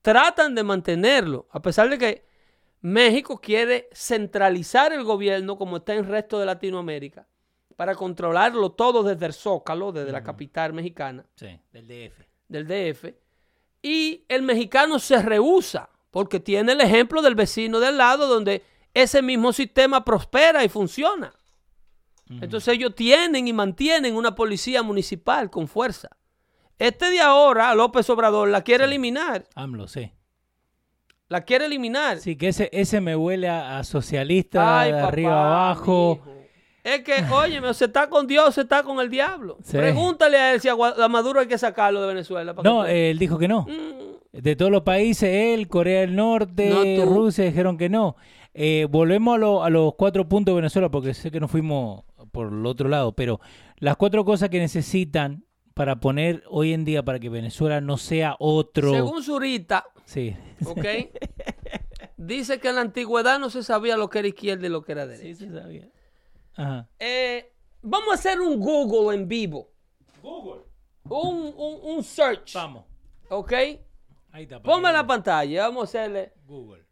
tratan de mantenerlo, a pesar de que México quiere centralizar el gobierno como está en el resto de Latinoamérica, para controlarlo todo desde el Zócalo, desde la capital mexicana, Sí, del DF. del DF. Y el mexicano se rehúsa, porque tiene el ejemplo del vecino del lado, donde ese mismo sistema prospera y funciona. Entonces ellos tienen y mantienen una policía municipal con fuerza. Este de ahora, López Obrador, la quiere eliminar. AMLO, sí. La quiere eliminar. Sí, que ese, ese me huele a, a socialista Ay, de papá, arriba abajo. Es que, óyeme, o se está con Dios o se está con el diablo. Sí. Pregúntale a él si a Maduro hay que sacarlo de Venezuela. para No, él dijo que no. Mm, De todos los países, él, Corea del Norte, No. Rusia, dijeron que no. Eh, volvemos a, lo- a los cuatro puntos de Venezuela, porque sé que nos fuimos por el otro lado, pero las cuatro cosas que necesitan para poner hoy en día para que Venezuela no sea otro. Según Zurita, Sí. ¿ok? Dice que en la antigüedad no se sabía lo que era izquierda y lo que era Sí, derecha. se sabía. Ajá. Eh, vamos a hacer un Google en vivo. Google. Un, un, un search. Vamos. ¿Ok? Ahí está. Ponme la pantalla. Vamos a hacerle. Google.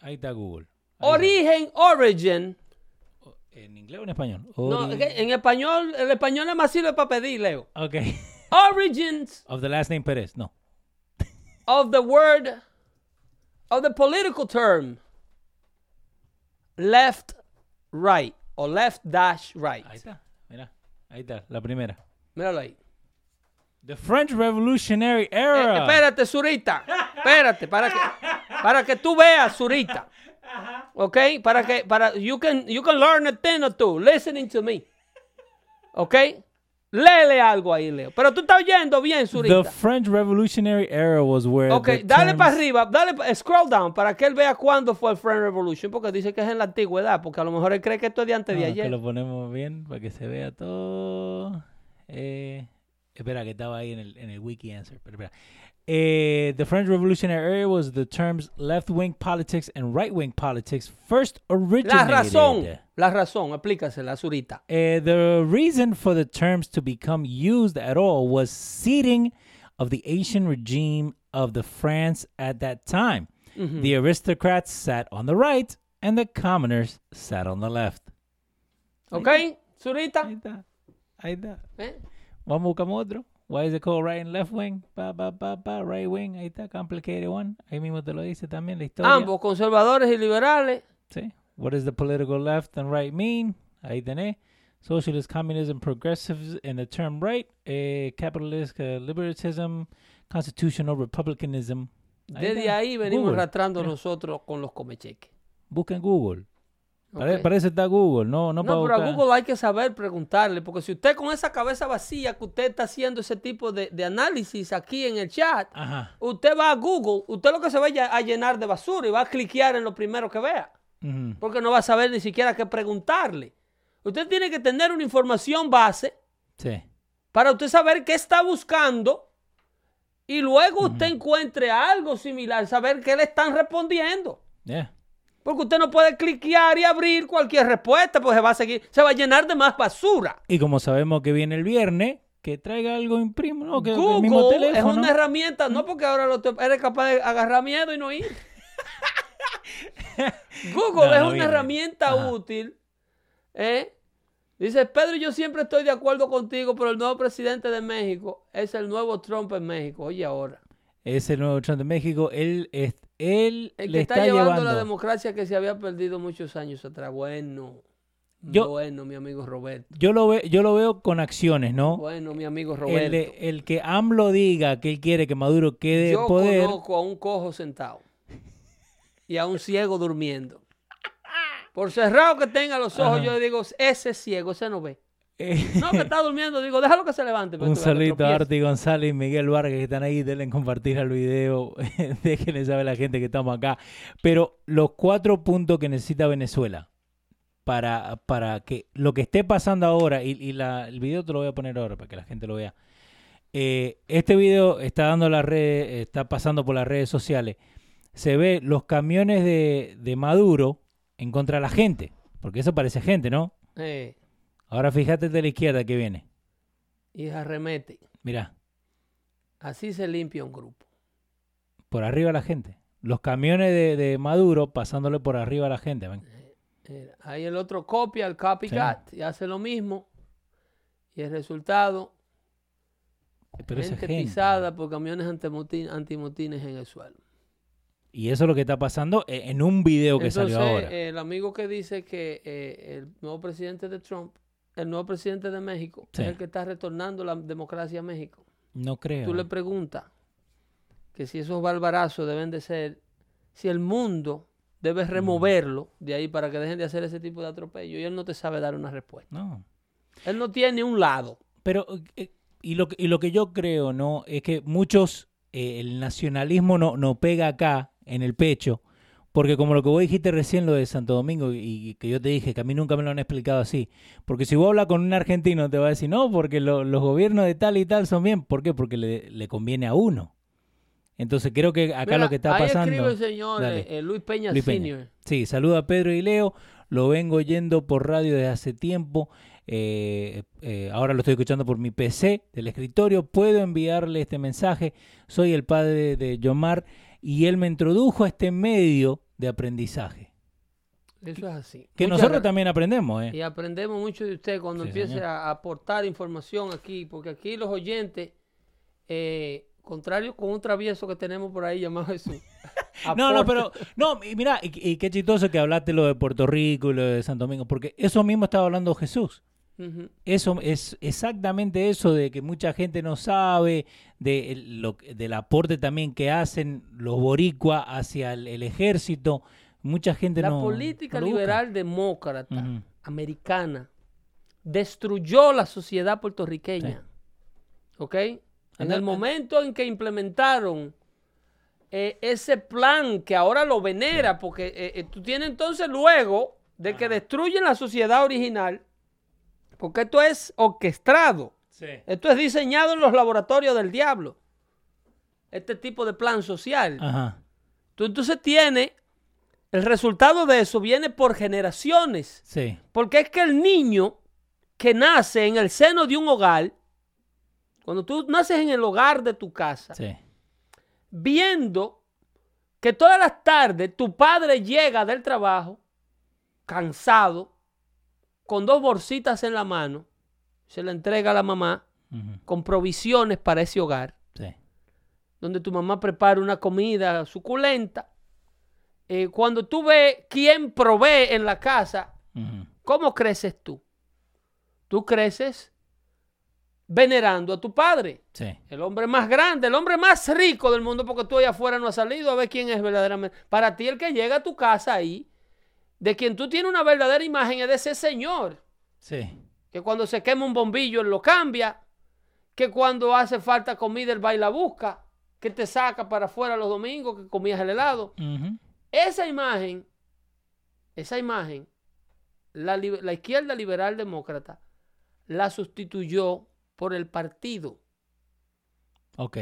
Ahí está Google. Ahí está. Origen, origin. ¿En inglés o en español? No, Ori- en español, el español es más sirve para pedir, Leo. Ok. Origins Of the last name Pérez. No. of the word, of the political term, left, right, o left dash right. Ahí está. Mira. Ahí está. La primera. Míralo ahí. The French Revolutionary Eh, Era. espérate, Zurita. Espérate, para que, para que tú veas, Zurita. ¿Ok? Para que, para, you can, you can learn a thing or two, listening to me. ¿Ok? Léele algo ahí, Leo. Pero tú estás oyendo bien, The Zurita. French Revolutionary Era was where. Ok, the dale terms- para arriba, dale, scroll down para que él vea cuándo fue el French Revolution, porque dice que es en la antigüedad, porque a lo mejor él cree que esto es de antes de Ah, ayer. que lo ponemos bien para que se vea todo. Eh, espera, que estaba ahí en el, en el wiki answer. Pero espera. Eh, the French Revolutionary Era was the terms left-wing politics and right-wing politics first originated. La razón, la razón, explícasela, Zurita. Uh, the reason for the terms to become used at all was seating of the Asian regime of the France at that time. The aristocrats sat on the right and the commoners sat on the left. ¿Ok? Zurita. Ahí está. Ahí está. ¿Eh? Vamos buscamos otro. Why is it called right and left wing? Pa, pa, pa, pa, right wing. Ahí está. Complicated one. Ahí mismo te lo dice también la historia. Ambos, conservadores y liberales. Sí. What does the political left and right mean? Ahí tenés. Socialist, communism, progressives in the term right. Eh, capitalist, eh, liberalism, constitutional republicanism. Ahí Desde está. ahí venimos Google. arrastrando nosotros con los comecheques. Busquen Google. Pare- Ok. Para eso está Google, no, no, para No, pero a. Google hay que saber preguntarle, porque si usted con esa cabeza vacía que usted está haciendo ese tipo de, de análisis aquí en el chat, Ajá. usted va a Google, usted lo que se va a ll- a llenar de basura y va a cliquear en lo primero que vea, porque no va a saber ni siquiera qué preguntarle. Usted tiene que tener una información base Sí. para usted saber qué está buscando y luego usted encuentre algo similar, saber qué le están respondiendo. Yeah. Porque usted no puede cliquear y abrir cualquier respuesta, pues se va a seguir, se va a llenar de más basura. Y como sabemos que viene el viernes, que traiga algo imprimo, ¿no? Que, que el mismo Google es teléfono. una herramienta, no porque ahora lo te- eres capaz de agarrar miedo y no ir. Google No, es no una viene. herramienta Ajá. útil. ¿eh? Dice, Pedro, yo siempre estoy de acuerdo contigo, pero el nuevo presidente de México es el nuevo Trump en México. Oye, ahora. Es el nuevo Trump de México. Él, es- él El que le está, está, llevando, llevando. la democracia que se había perdido muchos años atrás. Bueno. Yo- bueno, mi amigo Roberto. Yo lo, ve, yo lo veo con acciones, ¿no? Bueno, mi amigo el, Roberto. de- el que AMLO diga que él quiere que Maduro quede Yo en poder. conozco a un cojo sentado y a un ciego durmiendo. Por cerrado que tenga los ojos, Ajá. yo le digo, ese es ciego, ese no ve. Eh, No, que está durmiendo, digo, déjalo que se levante. un saludito a. Arti González y Miguel Vargas que están ahí. Denle en compartir al video. Déjenle saber a la gente que estamos acá. Pero los cuatro puntos que necesita Venezuela. para, para que lo que esté pasando ahora, y, y la, el video te lo voy a poner ahora para que la gente lo vea. Eh, este video está dando la red, está pasando por las redes sociales. Se ve los camiones de, de Maduro en contra de la gente, porque eso parece gente, ¿no? Eh, Ahora fíjate de la izquierda que viene. y arremete. Mira, Así se limpia un grupo. por arriba la gente. Los camiones de, de Maduro pasándole por arriba a la gente. ven. Eh, ahí el otro copia, el copycat, y hace lo mismo. Y el resultado, Pero gente gente. pisada por camiones antimotines en el suelo. Y eso es lo que está pasando e- en un video que Entonces, salió ahora. eh, el amigo que dice que eh, el nuevo presidente de Trump, el nuevo presidente de México, Sí. es el que está retornando la democracia a México. no creo. Tú le preguntas que si esos barbarazos deben de ser, si el mundo debe removerlo de ahí para que dejen de hacer ese tipo de atropello, y él no te sabe dar una respuesta. No. Él no tiene un lado. Pero, eh, y, lo, que- y lo que yo creo, ¿no? Es que muchos, eh, el nacionalismo no, no pega acá, en el pecho, porque como lo que vos dijiste recién, lo de Santo Domingo, y, que yo te dije que a mí nunca me lo han explicado así. Porque si vos hablas con un argentino, te va a decir, no, porque lo- los gobiernos de tal y tal son bien. ¿Por qué? Porque le, le conviene a uno. Entonces creo que acá Mira, lo que está ahí pasando... escribe el señor eh, eh, Luis Peña Luis Peña. Senior. Sí, saluda a Pedro y Leo. Lo vengo oyendo por radio desde hace tiempo. eh, eh, ahora lo estoy escuchando por mi PC del escritorio. Puedo enviarle este mensaje. Soy el padre de Yomar y él me introdujo a este medio de aprendizaje. Eso es así. Que Muchas nosotros también aprendemos, ¿eh? Y aprendemos mucho de usted cuando Sí, empiece señor. a aportar información aquí, porque aquí los oyentes, eh, contrario con un travieso que tenemos por ahí llamado Jesús. No, no, pero, no, mira, y, y qué chistoso que hablaste lo de Puerto Rico y lo de Santo Domingo, porque eso mismo estaba hablando Jesús. Eso es exactamente eso de que mucha gente no sabe, de el- lo, del aporte también que hacen los boricuas hacia el, el ejército. Mucha gente La no. política no lo busca. liberal demócrata americana destruyó la sociedad puertorriqueña. ¿Ok? En el momento en que implementaron eh, ese plan que ahora lo venera, porque eh, eh, tú tienes entonces luego de que destruyen la sociedad original, porque esto es orquestado, esto es diseñado en los laboratorios del diablo, este tipo de plan social. Ajá. Tú entonces tienes, el resultado de eso viene por generaciones. Sí. Porque es que el niño que nace en el seno de un hogar, cuando tú naces en el hogar de tu casa, Sí. viendo que todas las tardes tu padre llega del trabajo cansado, con dos bolsitas en la mano, se la entrega a la mamá con provisiones para ese hogar. Sí. donde tu mamá prepara una comida suculenta. Eh, cuando tú ves quién provee en la casa. ¿cómo creces tú? Tú creces venerando a tu padre, Sí. el hombre más grande, el hombre más rico del mundo, porque tú allá afuera no has salido a ver quién es verdaderamente. Para ti, el que llega a tu casa ahí, de quien tú tienes una verdadera imagen es de ese señor, Sí. que cuando se quema un bombillo él lo cambia, que cuando hace falta comida él va y la busca, que te saca para afuera los domingos que comías el helado. Esa imagen, esa imagen, la, la izquierda liberal demócrata la sustituyó por el partido. Ok.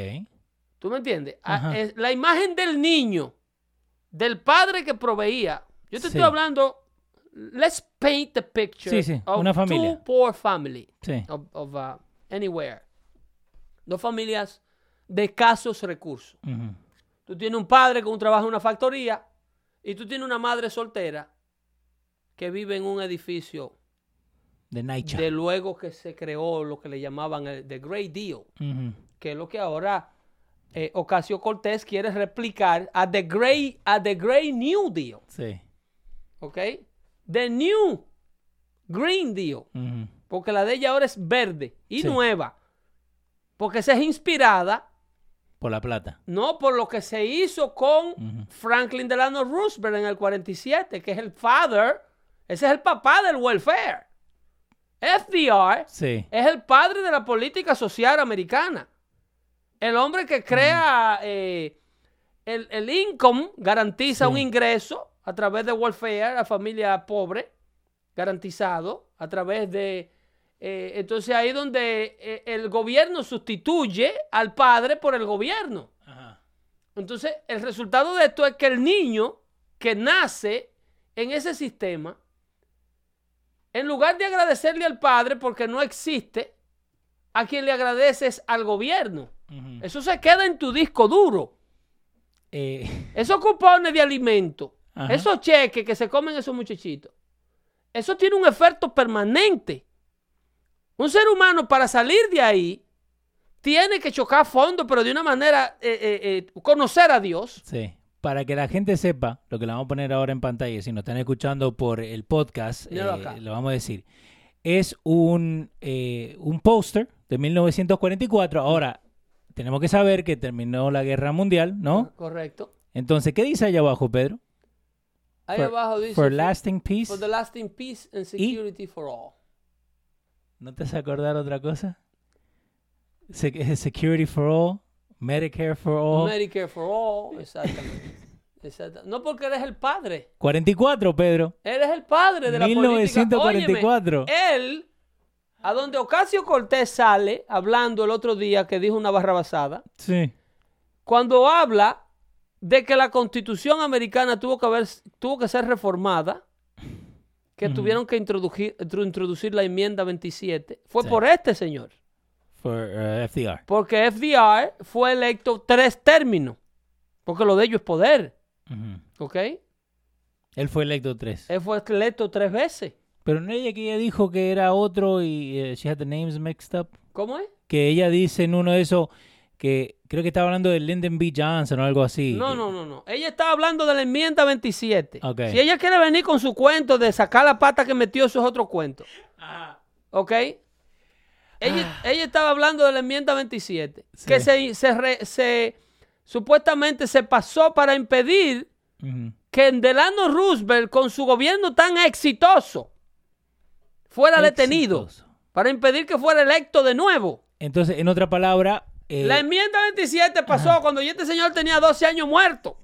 ¿Tú me entiendes? A- Ajá. es la imagen del niño, del padre que proveía. Yo te Sí. estoy hablando, let's paint the picture Sí, sí, of una familia. two poor family. Of, of, uh, anywhere. Dos familias de escasos recursos. Ujú. Tú tienes un padre con un trabajo en una factoría y tú tienes una madre soltera que vive en un edificio De Naicha. de luego que se creó lo que le llamaban el The Great Deal, que es lo que ahora eh, Ocasio Cortés quiere replicar a The Great, a The Great New Deal. Sí. ¿Ok? The New Green Deal. Porque la de ella ahora es verde y Sí. nueva. Porque esa es inspirada Por la plata. no por lo que se hizo con. Franklin Delano Roosevelt en el 47, que es el father, ese es el papá del welfare. FDR Sí. es el padre de la política social americana. El hombre que crea eh, el, el income, garantiza Sí. un ingreso a través de welfare a la familia pobre garantizado a través de... eh, entonces ahí donde eh, el gobierno sustituye al padre por el gobierno. Ajá. Entonces el resultado de esto es que el niño que nace en ese sistema, en lugar de agradecerle al padre porque no existe, a quien le agradeces al gobierno. Eso se queda en tu disco duro. Eh, Esos cupones de alimento, Ajá. esos cheques que se comen esos muchachitos, eso tiene un efecto permanente. Un ser humano para salir de ahí tiene que chocar fondo, pero de una manera, eh, eh, eh, conocer a Dios. sí. Para que la gente sepa, lo que le vamos a poner ahora en pantalla, si nos están escuchando por el podcast, lo vamos a decir. Es un, un póster de 1944. Ahora, tenemos que saber que terminó la guerra mundial, ¿no? Correcto. Entonces, ¿qué dice allá abajo, Pedro? Ahí For- abajo dice For lasting peace. for the lasting peace and security for all. ¿No te vas a acordar otra cosa? Se- Security for all, Medicare for all. Medicare for all. Exactamente. Exacta- No porque eres el padre. 44, Pedro. Eres el padre de la política. 1944. Óyeme, él, a donde Ocasio Cortés sale, hablando el otro día que dijo una barra basada, Sí. cuando habla de que la constitución americana tuvo que, haber, tuvo que ser reformada, que tuvieron que introducir, introducir la enmienda 27, fue Sí. por este señor. For uh, FDR. Porque FDR fue electo tres términos. Porque lo de ellos es poder. ¿Ok? Él fue electo tres. Él fue electo tres veces. Pero no ella que ella dijo que era otro y eh, she had the names mixed up. ¿Cómo es? Que ella dice en uno de esos que creo que estaba hablando de Lyndon B. Johnson o algo así. No, Que- no, no, no. Ella estaba hablando de la enmienda 27. Ok. Si ella quiere venir con su cuento de sacar la pata que metió, eso es otro cuento. ¿Ok? Ella, ella estaba hablando de la enmienda 27. Sí. Que se, se re- se- supuestamente se pasó para impedir Ujú. que Delano Roosevelt, con su gobierno tan exitoso, fuera detenido. Para impedir que fuera electo de nuevo. Entonces, en otra palabra, eh, La enmienda 27 pasó cuando ya este señor tenía 12 años muerto.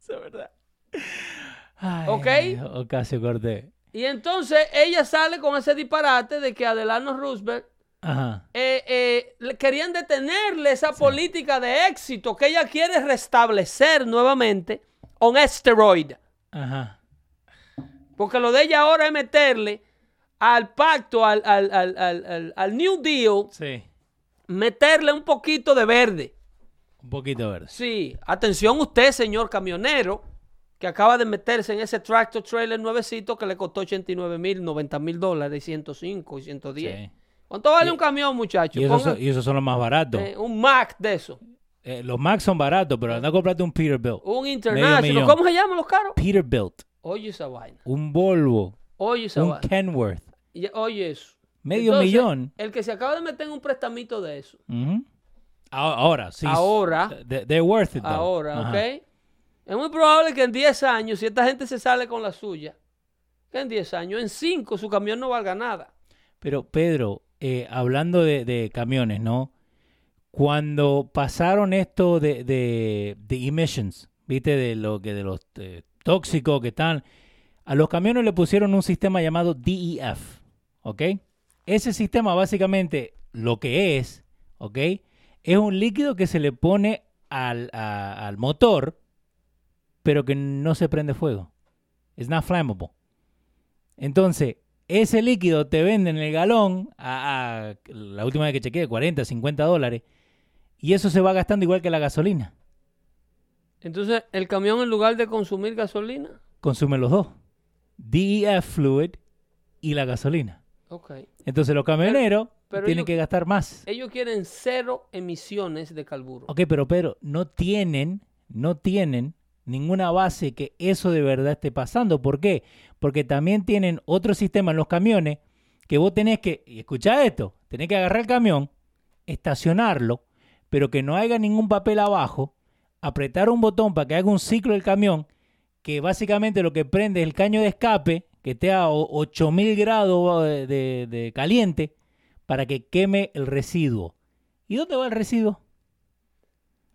Eso es verdad. Ay, ¿Ok? Ocasio Cortés. Y entonces ella sale con ese disparate de que a Delano Roosevelt Ajá. eh, eh, querían detenerle esa política de éxito que ella quiere restablecer nuevamente on steroid. Ajá. Porque lo de ella ahora es meterle al pacto, al- al New Deal, Sí. Meterle un poquito de verde. Un poquito verde. Sí, atención usted, señor camionero, que acaba de meterse en ese tractor trailer nuevecito que le costó 89 mil, 90 mil dólares, y 105 y 110. Sí. ¿Cuánto vale Y- un camión, muchacho? Y esos, son, y esos son los más baratos. eh, un Mac de eso. Eh, los Max son baratos, pero anda a comprarte un Peterbilt. Un International. ¿Cómo se llaman los caros? Peterbilt. Oye esa vaina. Un Volvo. Oye esa Un vaina. Kenworth. Y- Oye eso. Medio Entonces, millón. El que se acaba de meter en un prestamito de eso. Ujú. A- Ahora, sí. Ahora. They- They're worth it, though. Ahora, Ajá. ¿ok? Es muy probable que en 10 años, si esta gente se sale con la suya, que en 10 años, en 5 su camión no valga nada. Pero, Pedro, eh, hablando de, de camiones, ¿no? Cuando pasaron esto de, de, de emissions, ¿viste? De lo que de los eh, tóxicos que están. A los camiones le pusieron un sistema llamado DEF, ¿ok? Ese sistema básicamente lo que es, ¿ok? Es un líquido que se le pone al, a- al motor, pero que no se prende fuego. It's not flammable. Entonces, ese líquido te venden en el galón a, a- la última vez que chequeé, 40, 50 dólares. Y eso se va gastando igual que la gasolina. Entonces, el camión en lugar de consumir gasolina, Consume los dos. DEF fluid y la gasolina. Ok. Entonces los camioneros pero tienen ellos- que gastar más. Ellos quieren cero emisiones de carburo. Ok, pero Pedro, no tienen, no tienen ninguna base que eso de verdad esté pasando. ¿Por qué? Porque también tienen otro sistema en los camiones que vos tenés que, y escuchá esto, tenés que agarrar el camión, estacionarlo, pero que no haya ningún papel abajo, apretar un botón para que haga un ciclo el camión, que básicamente lo que prende es el caño de escape, que esté a o- 8000 grados de, de- de caliente, para que queme el residuo. ¿Y dónde va el residuo?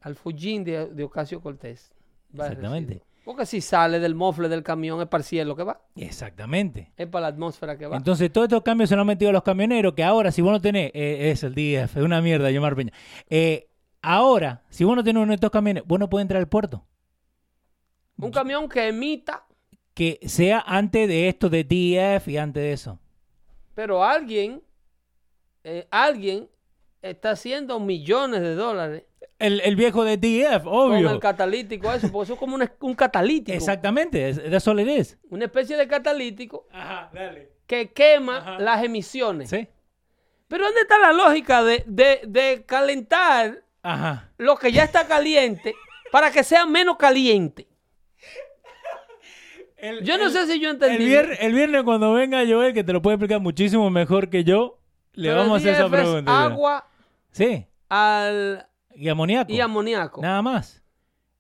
Al Fujin de, de Ocasio Cortés. Exactamente. Porque si sale del mofle del camión es para el cielo que va. Exactamente. Es para la atmósfera que va. Entonces, todos estos cambios se los han metido a los camioneros, que ahora, si vos no tenés, eh, es el DF, es una mierda, llamar Peña. Eh, ahora, si vos no tenés uno de estos camiones, vos no podés entrar al puerto. Un camión que emita, Que sea antes de esto de DF y antes de eso. pero alguien, eh, alguien está haciendo millones de dólares El, el viejo de DF, con el obvio. catalítico, eso, porque eso es como un, un catalítico. Exactamente, es- that's all it is. Una especie de catalítico Ajá, dale. que quema Ajá. las emisiones. Sí. Pero ¿dónde está la lógica de, de- de calentar Ajá. lo que ya está caliente para que sea menos caliente? El- Yo no el- sé si yo El entendí. el viernes cuando venga Joel, que te lo puede explicar muchísimo mejor que yo, le Pero vamos a hacer esa pregunta. agua Sí, al, y amoníaco. y amoníaco. Nada más.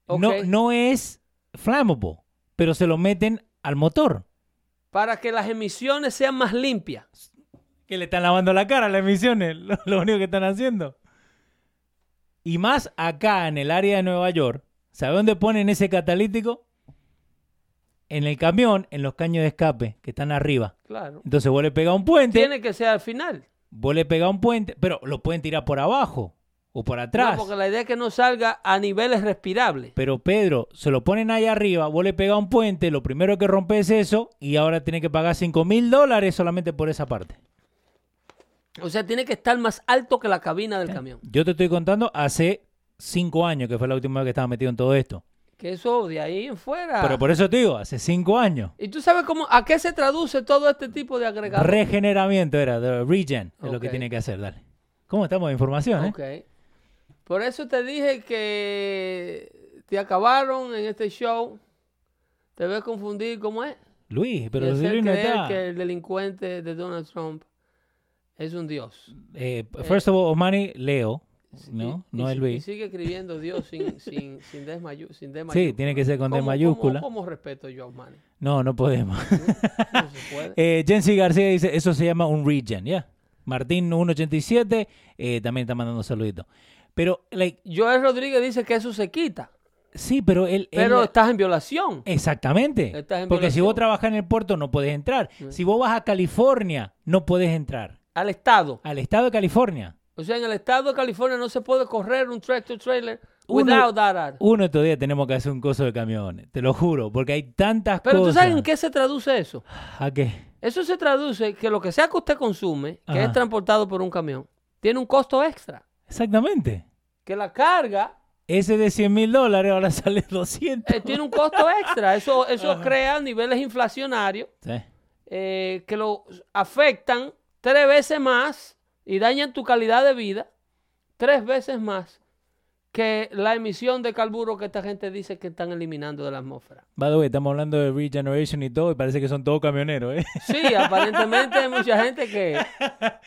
No, no es flammable, pero se lo meten al motor. Para que las emisiones sean más limpias. Que le están lavando la cara a las emisiones, lo, lo único que están haciendo. Y más acá en el área de Nueva York, ¿sabe dónde ponen ese catalítico? En el camión, en los caños de escape que están arriba. Claro. Entonces vos le pegás un puente, Tiene que ser al final. vos le pegás un puente, pero lo pueden tirar por abajo o por atrás. No, porque la idea es que no salga a niveles respirables. Pero Pedro, se lo ponen ahí arriba, vos le pegás un puente, lo primero que rompes es eso y ahora tiene que pagar 5 mil dólares solamente por esa parte. O sea, tiene que estar más alto que la cabina del camión. Yo te estoy contando hace 5 años que fue la última vez que estaba metido en todo esto. Que eso de ahí en fuera. Pero por eso te digo, hace 5 años. ¿Y tú sabes cómo, a qué se traduce todo este tipo de agregados? Regeneramiento era, de regen, es lo que tiene que hacer, dale. ¿Cómo estamos de información, eh? Ok. Por eso te dije que te acabaron en este show. Te ves confundir cómo es. Luis, pero si Luis no está. que el delincuente de Donald Trump es un dios. Eh, first of all, Omani, Leo, ¿no? Y- no y, es si- Luis. Y sigue escribiendo Dios sin, sin, sin, D, mayu- sin D Sí, mayúscula. tiene que ser con D ¿Cómo- mayúscula. ¿Cómo, cómo respeto yo a Manny? No, no podemos. No se puede. Eh, Jensi García dice, eso se llama un regen, ¿ya? Martín 187 eh, también está mandando saluditos. Pero, like, Joel Rodríguez dice que eso se quita. sí, pero él... Pero él- estás en violación. Exactamente. Estás en Porque si vos trabajas en el puerto no puedes entrar. Si vos vas a California, no puedes entrar. Al Estado. Al estado de California. O sea, en el Estado de California no se puede correr un tractor trailer Uno- without that ad. Uno todavía tenemos que hacer un coso de camiones, te lo juro, porque hay tantas Pero tú cosas. sabes en qué se traduce eso. ¿A qué? Eso se traduce que lo que sea que usted consume, que Ajá. es transportado por un camión, tiene un costo extra. Exactamente. Que la carga Ese de 100 mil dólares ahora sale 200. eh, tiene un costo extra. Eso, eso crea niveles inflacionarios Sí. eh, que lo afectan tres veces más y dañan tu calidad de vida tres veces más que la emisión de carburo que esta gente dice que están eliminando de la atmósfera. By the way, estamos hablando de regeneration y todo, y parece que son todos camioneros, ¿eh? Sí, aparentemente hay mucha gente que,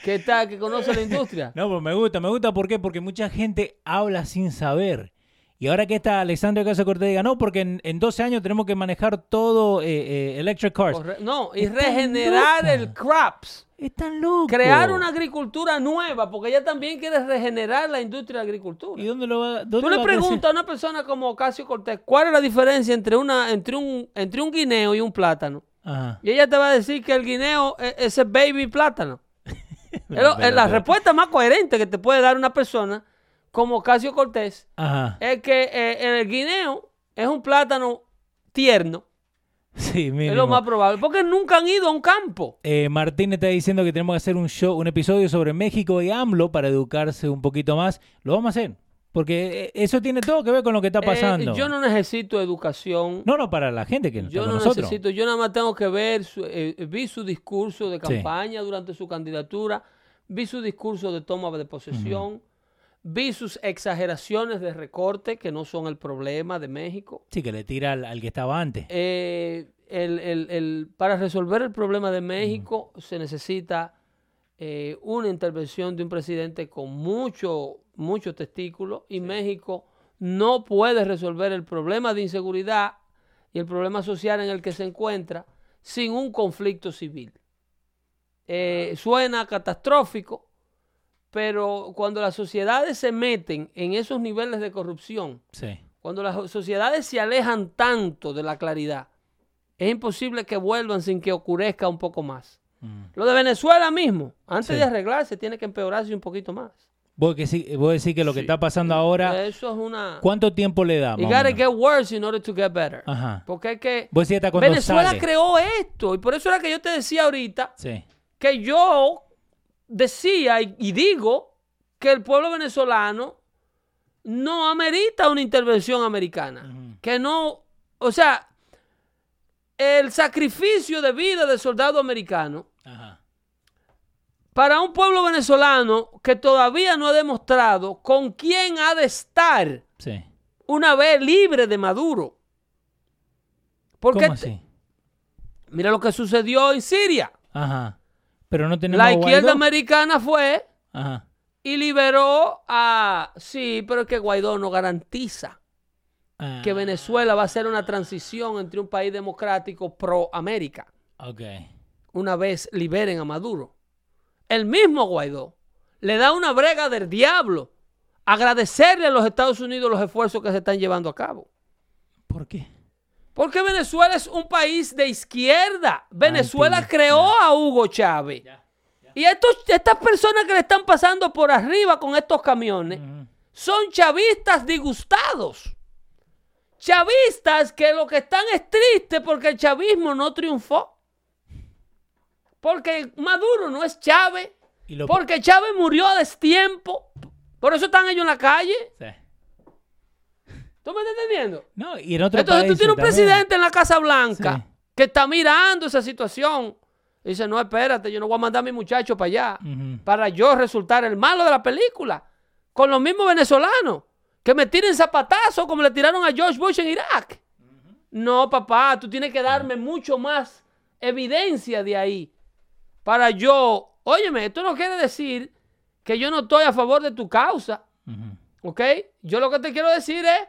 que, está, que conoce la industria. No, pero me gusta, me gusta, ¿por qué? Porque mucha gente habla sin saber. Y ahora que está Alexandre Casa Cortés diga, no, porque en, en 12 años tenemos que manejar todo eh, eh, electric cars. Corre- No, y regenerar loca. el crops. Están locos. Crear una agricultura nueva, porque ella también quiere regenerar la industria de la agricultura. ¿Y dónde lo va, dónde Tú le preguntas a una persona como Ocasio Cortés, ¿cuál es la diferencia entre, una, entre, un, entre un guineo y un plátano? Ajá. Y ella te va a decir que el guineo es ese baby plátano. Lo- es la respuesta más coherente que te puede dar una persona como Ocasio Cortés Ajá. es que eh, el guineo es un plátano tierno. Sí, Es lo más probable. Porque nunca han ido a un campo. Eh, Martín está diciendo que tenemos que hacer un show, un episodio sobre México y AMLO para educarse un poquito más. Lo vamos a hacer. Porque eh, eso tiene todo que ver con lo que está Eh, pasando. yo no necesito educación. no, no, para la gente que no Yo está no nosotros. necesito, yo nada más tengo que ver, su- eh, vi su discurso de campaña durante su candidatura, vi su discurso de toma de posesión, vi sus exageraciones de recorte, que no son el problema de México. Sí, que le tira al, al que estaba antes. Eh, el- el- el- para resolver el problema de México se necesita eh, una intervención de un presidente con mucho, mucho testículo y México no puede resolver el problema de inseguridad y el problema social en el que se encuentra sin un conflicto civil. Eh, suena catastrófico, pero cuando las sociedades se meten en esos niveles de corrupción, Sí. Cuando las sociedades se alejan tanto de la claridad, es imposible que vuelvan sin que ocurrezca un poco más. Lo de Venezuela mismo, antes Sí. de arreglarse, tiene que empeorarse un poquito más. Sí, vos decís que lo que está pasando ahora, Eso es una... ¿cuánto tiempo le da? You gotta get worse in order to get better. Ajá. Porque hay que... Venezuela sale. creó esto y por eso era que yo te decía ahorita Sí. que yo decía y, y digo que el pueblo venezolano no amerita una intervención americana. Que no, o sea, el sacrificio de vida del soldado americano para un pueblo venezolano que todavía no ha demostrado con quién ha de estar Sí. una vez libre de Maduro. Porque ¿Cómo así? mira lo que sucedió en Siria. Ajá. Pero no tenemos La izquierda Guaidó. americana fue Ajá. y liberó a... Sí, pero es que Guaidó no garantiza Ah, que Venezuela va a ser una transición entre un país democrático pro América Ok. una vez liberen a Maduro. El mismo Guaidó le da una brega del diablo agradecerle a los Estados Unidos los esfuerzos que se están llevando a cabo. ¿Por qué? Porque Venezuela es un país de izquierda. Venezuela entendí. creó a Hugo Chávez. Y estos, estas personas que le están pasando por arriba con estos camiones son chavistas disgustados. Chavistas que lo que están es triste porque el chavismo no triunfó. Porque Maduro no es Chávez. Lo- Porque Chávez murió a destiempo. Por eso están ellos en la calle. Sí. ¿Tú me estás entendiendo? No, y en otro Entonces tú tienes un presidente en la Casa Blanca Sí. que está mirando esa situación. Y dice, no, espérate, yo no voy a mandar a mi muchacho para allá. Para yo resultar el malo de la película. Con los mismos venezolanos. Que me tiren zapatazos como le tiraron a George Bush en Irak. No, papá, tú tienes que darme mucho más evidencia de ahí. Para yo, óyeme, esto no quiere decir que yo no estoy a favor de tu causa. ¿Ok? Yo lo que te quiero decir es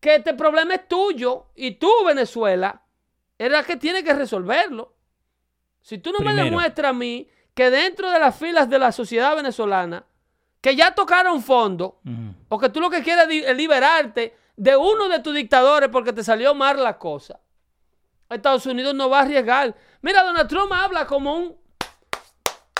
que este problema es tuyo y tú, Venezuela, eres la que tiene que resolverlo. Si tú no me demuestras a mí que dentro de las filas de la sociedad venezolana, que ya tocaron fondo, o que tú lo que quieres es liberarte de uno de tus dictadores porque te salió mal la cosa, Estados Unidos no va a arriesgar. Mira, Donald Trump habla como un...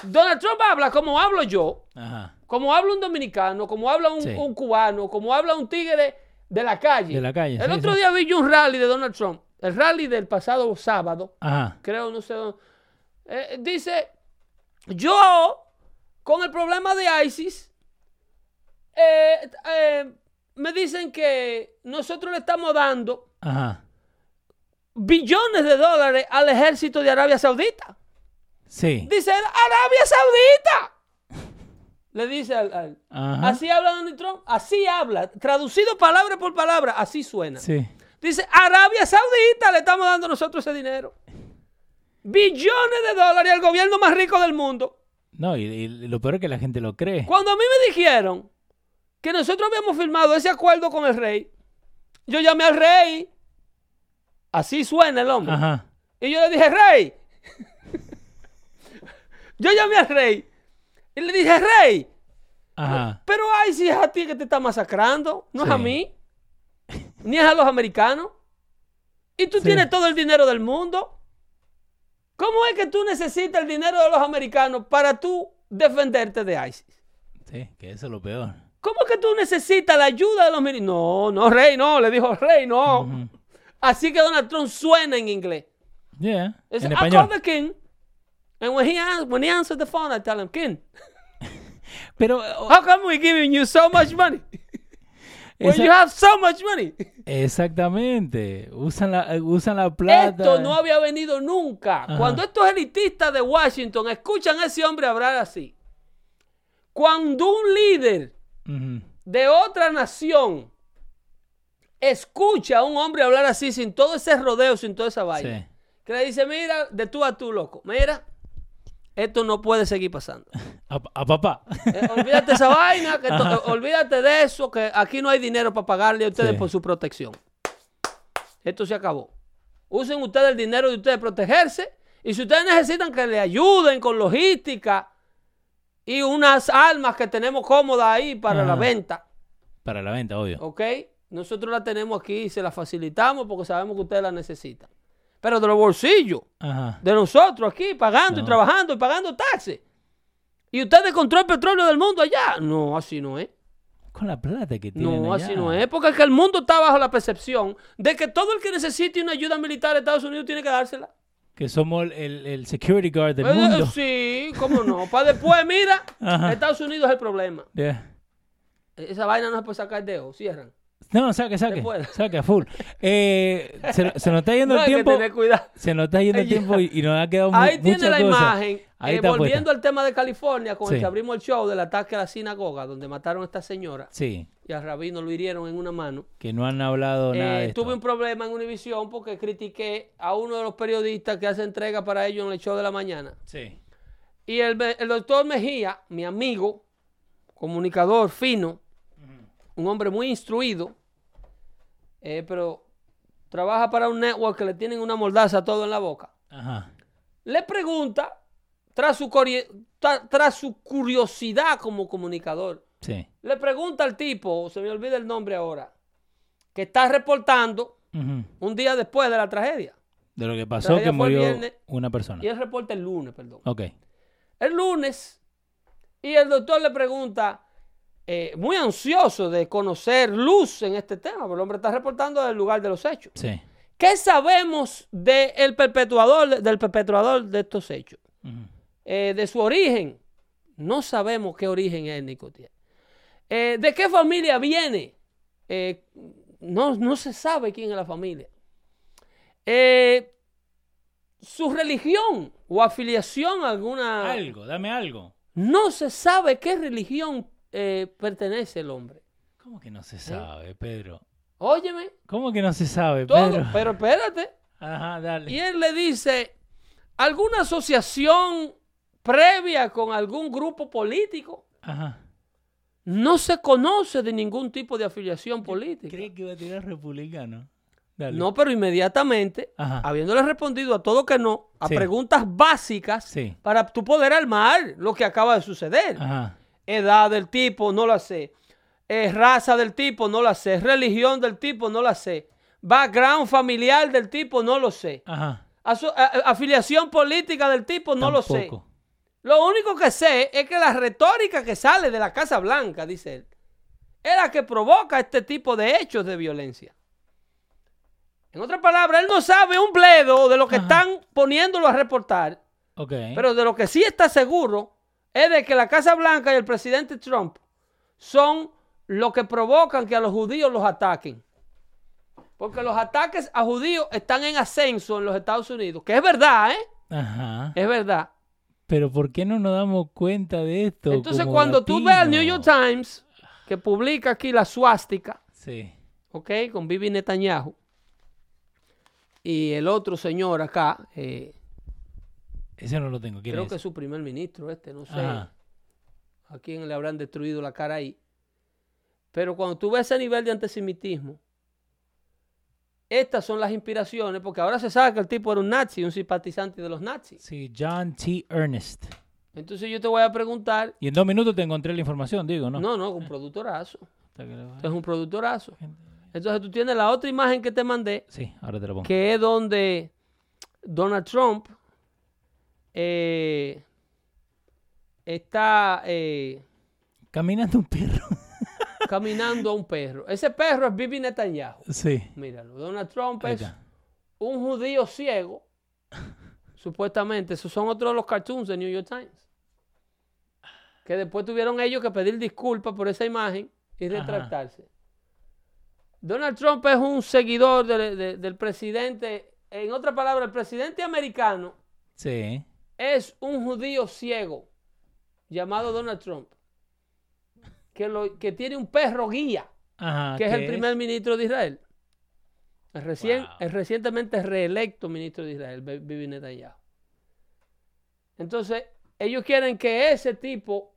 Donald Trump habla como hablo yo Ajá. como habla un dominicano, como habla un, Sí. un cubano, como habla un tigre de la calle. De la calle, El sí, otro sí. día vi yo un rally de Donald Trump, el rally del pasado sábado, Ajá. creo, no sé dónde. Eh, dice, yo, con el problema de ISIS, eh, eh, me dicen que nosotros le estamos dando Ajá. billones de dólares al ejército de Arabia Saudita. Sí. Dice, Arabia Saudita. Le dice al... Así habla Donald Trump, así habla, traducido palabra por palabra, así suena. Sí. Dice, Arabia Saudita le estamos dando nosotros ese dinero. Billones de dólares al gobierno más rico del mundo. No, y, y lo peor es que la gente lo cree. Cuando a mí me dijeron que nosotros habíamos firmado ese acuerdo con el rey, yo llamé al rey. Así suena el hombre. Ajá. Y yo le dije, rey. yo llamé al rey. Y le dije, rey, Ajá. Pero ay, si es a ti que te está masacrando, no es a mí, ni es a los americanos. Y tú Sí. tienes todo el dinero del mundo. ¿Cómo es que tú necesitas el dinero de los americanos para tú defenderte de ISIS? Sí, que eso es lo peor. ¿Cómo es que tú necesitas la ayuda de los militares? No, no, rey, no, le dijo rey, no. Así que Donald Trump suena en inglés. Yeah. Dice, En I call español. the king. And when he, when he answers the phone, I tell him, king, Pero how come we giving you so much money? When you have so much money. exactamente. Usan la, usan la plata. Esto no había venido nunca. Ajá. Cuando estos elitistas de Washington escuchan a ese hombre hablar así, cuando un líder de otra nación escucha a un hombre hablar así sin todo ese rodeo, sin toda esa vaina, Sí. que le dice, mira, de tú a tú, loco, mira, esto no puede seguir pasando. A, a papá. Eh, olvídate esa vaina, que to- olvídate de eso, que aquí no hay dinero para pagarle a ustedes Sí. por su protección. Esto se acabó. Usen ustedes el dinero de ustedes protegerse. Y si ustedes necesitan que le ayuden con logística y unas armas que tenemos cómodas ahí para la Ajá. venta, Para la venta, obvio. ¿ok? nosotros la tenemos aquí y se la facilitamos porque sabemos que ustedes la necesitan. Pero de los bolsillos Ajá. de nosotros aquí, pagando y trabajando y pagando taxes. Y ustedes controlan el petróleo del mundo allá. No, así no es. Con la plata que tienen No, allá. así no es. Porque es que el mundo está bajo la percepción de que todo el que necesite una ayuda militar de Estados Unidos tiene que dársela. Que somos el, el security guard del Eh, mundo. Sí, cómo no. Para después, mira, Ajá. Estados Unidos es el problema. Yeah. Esa vaina no se puede sacar de ojo. Cierran. No, saque, saque. Saque a full. Eh, se, se nos está yendo No el hay que tiempo. tener cuidado. Se nos está yendo el tiempo y, y nos ha quedado mu- Ahí tiene muchas la cosas. imagen. Ahí Eh, volviendo puesta. al tema de California, con el que abrimos el show del ataque a la sinagoga, donde mataron a esta señora Sí, y al rabino lo hirieron en una mano. que no han hablado nada Eh, de esto. tuve un problema en Univision porque critiqué a uno de los periodistas que hace entrega para ellos en el show de la mañana. Sí. Y el doctor Mejía, mi amigo, comunicador fino, un hombre muy instruido, eh, pero trabaja para un network que le tienen una mordaza todo en la boca. Ajá. Le pregunta, tras su, corie- tra- tras su curiosidad como comunicador, Sí. le pregunta al tipo, se me olvida el nombre ahora, que está reportando un día después de la tragedia. De lo que pasó que murió viernes. una persona. Y él reporta el lunes, perdón. Ok. El lunes, y el doctor le pregunta, eh, muy ansioso de conocer luz en este tema, porque el hombre está reportando del lugar de los hechos. Sí. ¿Qué sabemos del perpetuador, del perpetuador de estos hechos? Eh, de su origen. No sabemos qué origen étnico tiene. Eh, ¿De qué familia viene? No, no se sabe quién es la familia. Su religión o afiliación a alguna... Algo, dame algo. No se sabe qué religión eh, pertenece el hombre. ¿Cómo que no se sabe, Pedro? Óyeme, ¿Cómo que no se sabe, todo, Pedro? pero espérate. Ajá, dale. Y él le dice, ¿alguna asociación previa con algún grupo político? Ajá. No se conoce de ningún tipo de afiliación política. ¿Crees que iba a tirar republicano? Dale. No, pero inmediatamente, Ajá. habiéndole respondido a todo que no, a Sí. preguntas básicas Sí. para tú poder armar lo que acaba de suceder. Ajá. Edad del tipo, no la sé. Eh, raza del tipo, no la sé. Religión del tipo, no la sé. Background familiar del tipo, no lo sé. Ajá. Aso- afiliación política del tipo, no lo sé. Lo único que sé es que la retórica que sale de la Casa Blanca, dice él, es la que provoca este tipo de hechos de violencia. En otras palabras, él no sabe un bledo de lo que Ajá. están poniéndolo a reportar, pero de lo que sí está seguro es de que la Casa Blanca y el presidente Trump son lo que provocan que a los judíos los ataquen. Porque los ataques a judíos están en ascenso en los Estados Unidos, que es verdad, ¿eh? Ajá. Es verdad. Pero ¿por qué no nos damos cuenta de esto? Entonces, como cuando tú ves al New? York Times, que publica aquí la suástica, Sí. ¿ok? Con Bibi Netanyahu, y el otro señor acá, eh, Ese no lo tengo. ¿Quién creo es? que es su primer ministro, este, no sé Ajá. a quién le habrán destruido la cara ahí. Pero cuando tú ves ese nivel de antisemitismo, estas son las inspiraciones, porque ahora se sabe que el tipo era un nazi, un simpatizante de los nazis. Sí, John T. Ernest. Entonces yo te voy a preguntar, Y en dos minutos te encontré la información, digo, ¿no? no, no, un productorazo. Es un productorazo. Entonces tú tienes la otra imagen que te mandé, Sí, ahora te lo pongo. que es donde Donald Trump eh, está eh, Caminando un perro. caminando a un perro. Ese perro es Bibi Netanyahu. sí. Míralo. Donald Trump es un judío ciego. Supuestamente, esos son otros de los cartoons de New York Times. Que después tuvieron ellos que pedir disculpas por esa imagen y Ajá. retractarse. Donald Trump es un seguidor de- de- del presidente. En otras palabras, el presidente americano Sí. Es un judío ciego llamado Donald Trump. Que, lo- que tiene un perro guía Ajá. que es el ¿qué primer ministro de Israel. El, recien- Wow. el recientemente reelecto ministro de Israel, Bi- Bibi Netanyahu. Entonces, ellos quieren que ese tipo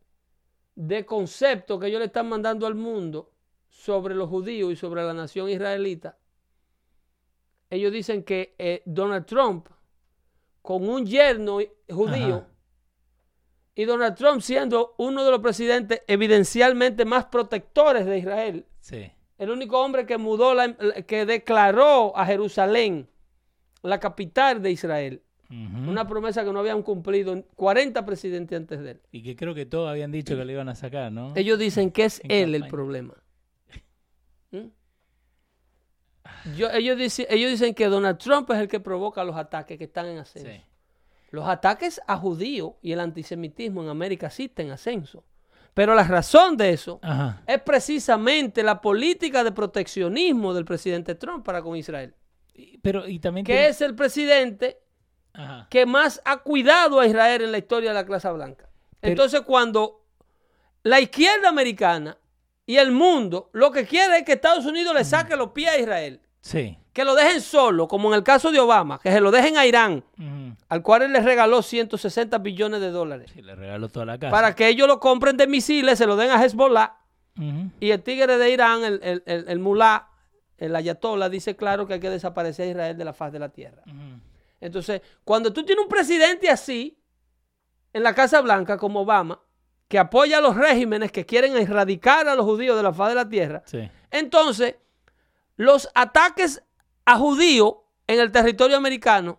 de concepto que ellos le están mandando al mundo sobre los judíos y sobre la nación israelita, ellos dicen que eh, Donald Trump, con un yerno judío, Ajá. y Donald Trump siendo uno de los presidentes evidencialmente más protectores de Israel, Sí. el único hombre que mudó, la, que declaró a Jerusalén la capital de Israel. Una promesa que no habían cumplido 40 presidentes antes de él. Y que creo que todos habían dicho que le iban a sacar, ¿no? Ellos dicen que es En él el problema. ¿Mm? Yo- ellos, dicen, ellos dicen que Donald Trump es el que provoca los ataques que están en ascenso. Sí. Los ataques a judíos y el antisemitismo en América sí está en ascenso. Pero la razón de eso Ajá. es precisamente la política de proteccionismo del presidente Trump para con Israel. Pero, y también... Que es el presidente Ajá. que más ha cuidado a Israel en la historia de la clase blanca. Pero- Entonces, cuando la izquierda americana y el mundo lo que quiere es que Estados Unidos le saque los pies a Israel, Sí. que lo dejen solo, como en el caso de Obama, que se lo dejen a Irán, al cual él le regaló 160 billones de dólares, Sí, le regaló toda la casa. para que ellos lo compren de misiles, se lo den a Hezbollah, y el tigre de Irán, el, el, el, el mulá, el ayatollah, dice claro que hay que desaparecer a Israel de la faz de la tierra. Entonces, cuando tú tienes un presidente así, en la Casa Blanca, como Obama, que apoya a los regímenes que quieren erradicar a los judíos de la faz de la tierra, Sí. entonces los ataques a judíos en el territorio americano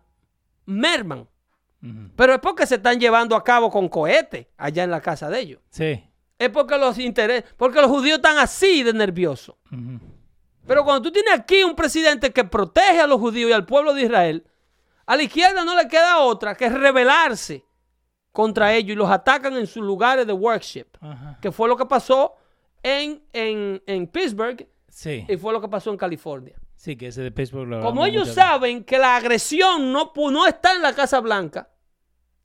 merman. Pero es porque se están llevando a cabo con cohetes allá en la casa de ellos. Sí. Es porque los intereses, porque los judíos están así de nerviosos. Pero cuando tú tienes aquí un presidente que protege a los judíos y al pueblo de Israel, a la izquierda no le queda otra que rebelarse contra ellos y los atacan en sus lugares de worship, Ajá. que fue lo que pasó en, en, en Pittsburgh Sí. y fue lo que pasó en California. Sí, que ese de Facebook lo Como ellos saben que la agresión no, no está en la Casa Blanca,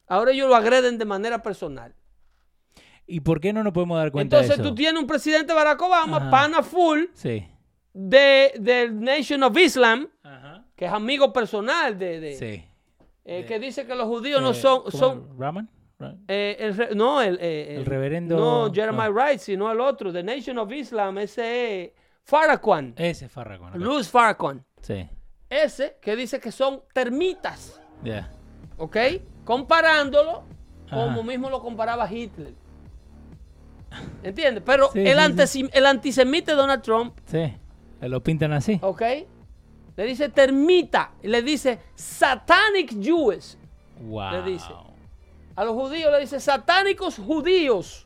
ahora ellos lo agreden de manera personal. ¿Y por qué no nos podemos dar cuenta Entonces de eso? tú tienes un presidente Barack Obama, Ajá. pana full, Sí. de, del Nation of Islam, Ajá. que es amigo personal de, de- Sí. eh, que dice que los judíos no son, ¿cómo son? ¿Raman? Ra- eh, el re- no el, eh, El reverendo- no Jeremiah no. Wright sino el otro The Nation of Islam ese es Farrakhan Ese Farrakhan. ok. Louis Farrakhan Sí. ese que dice que son termitas Ya. ¿ok? comparándolo como mismo lo comparaba Hitler ¿entiendes? pero Sí, el, sí, el antisemita Donald Trump Sí. Eh, Lo pintan así. ¿ok? le dice termita y le dice satanic Jews Wow. le dice. A los judíos le dice satánicos judíos.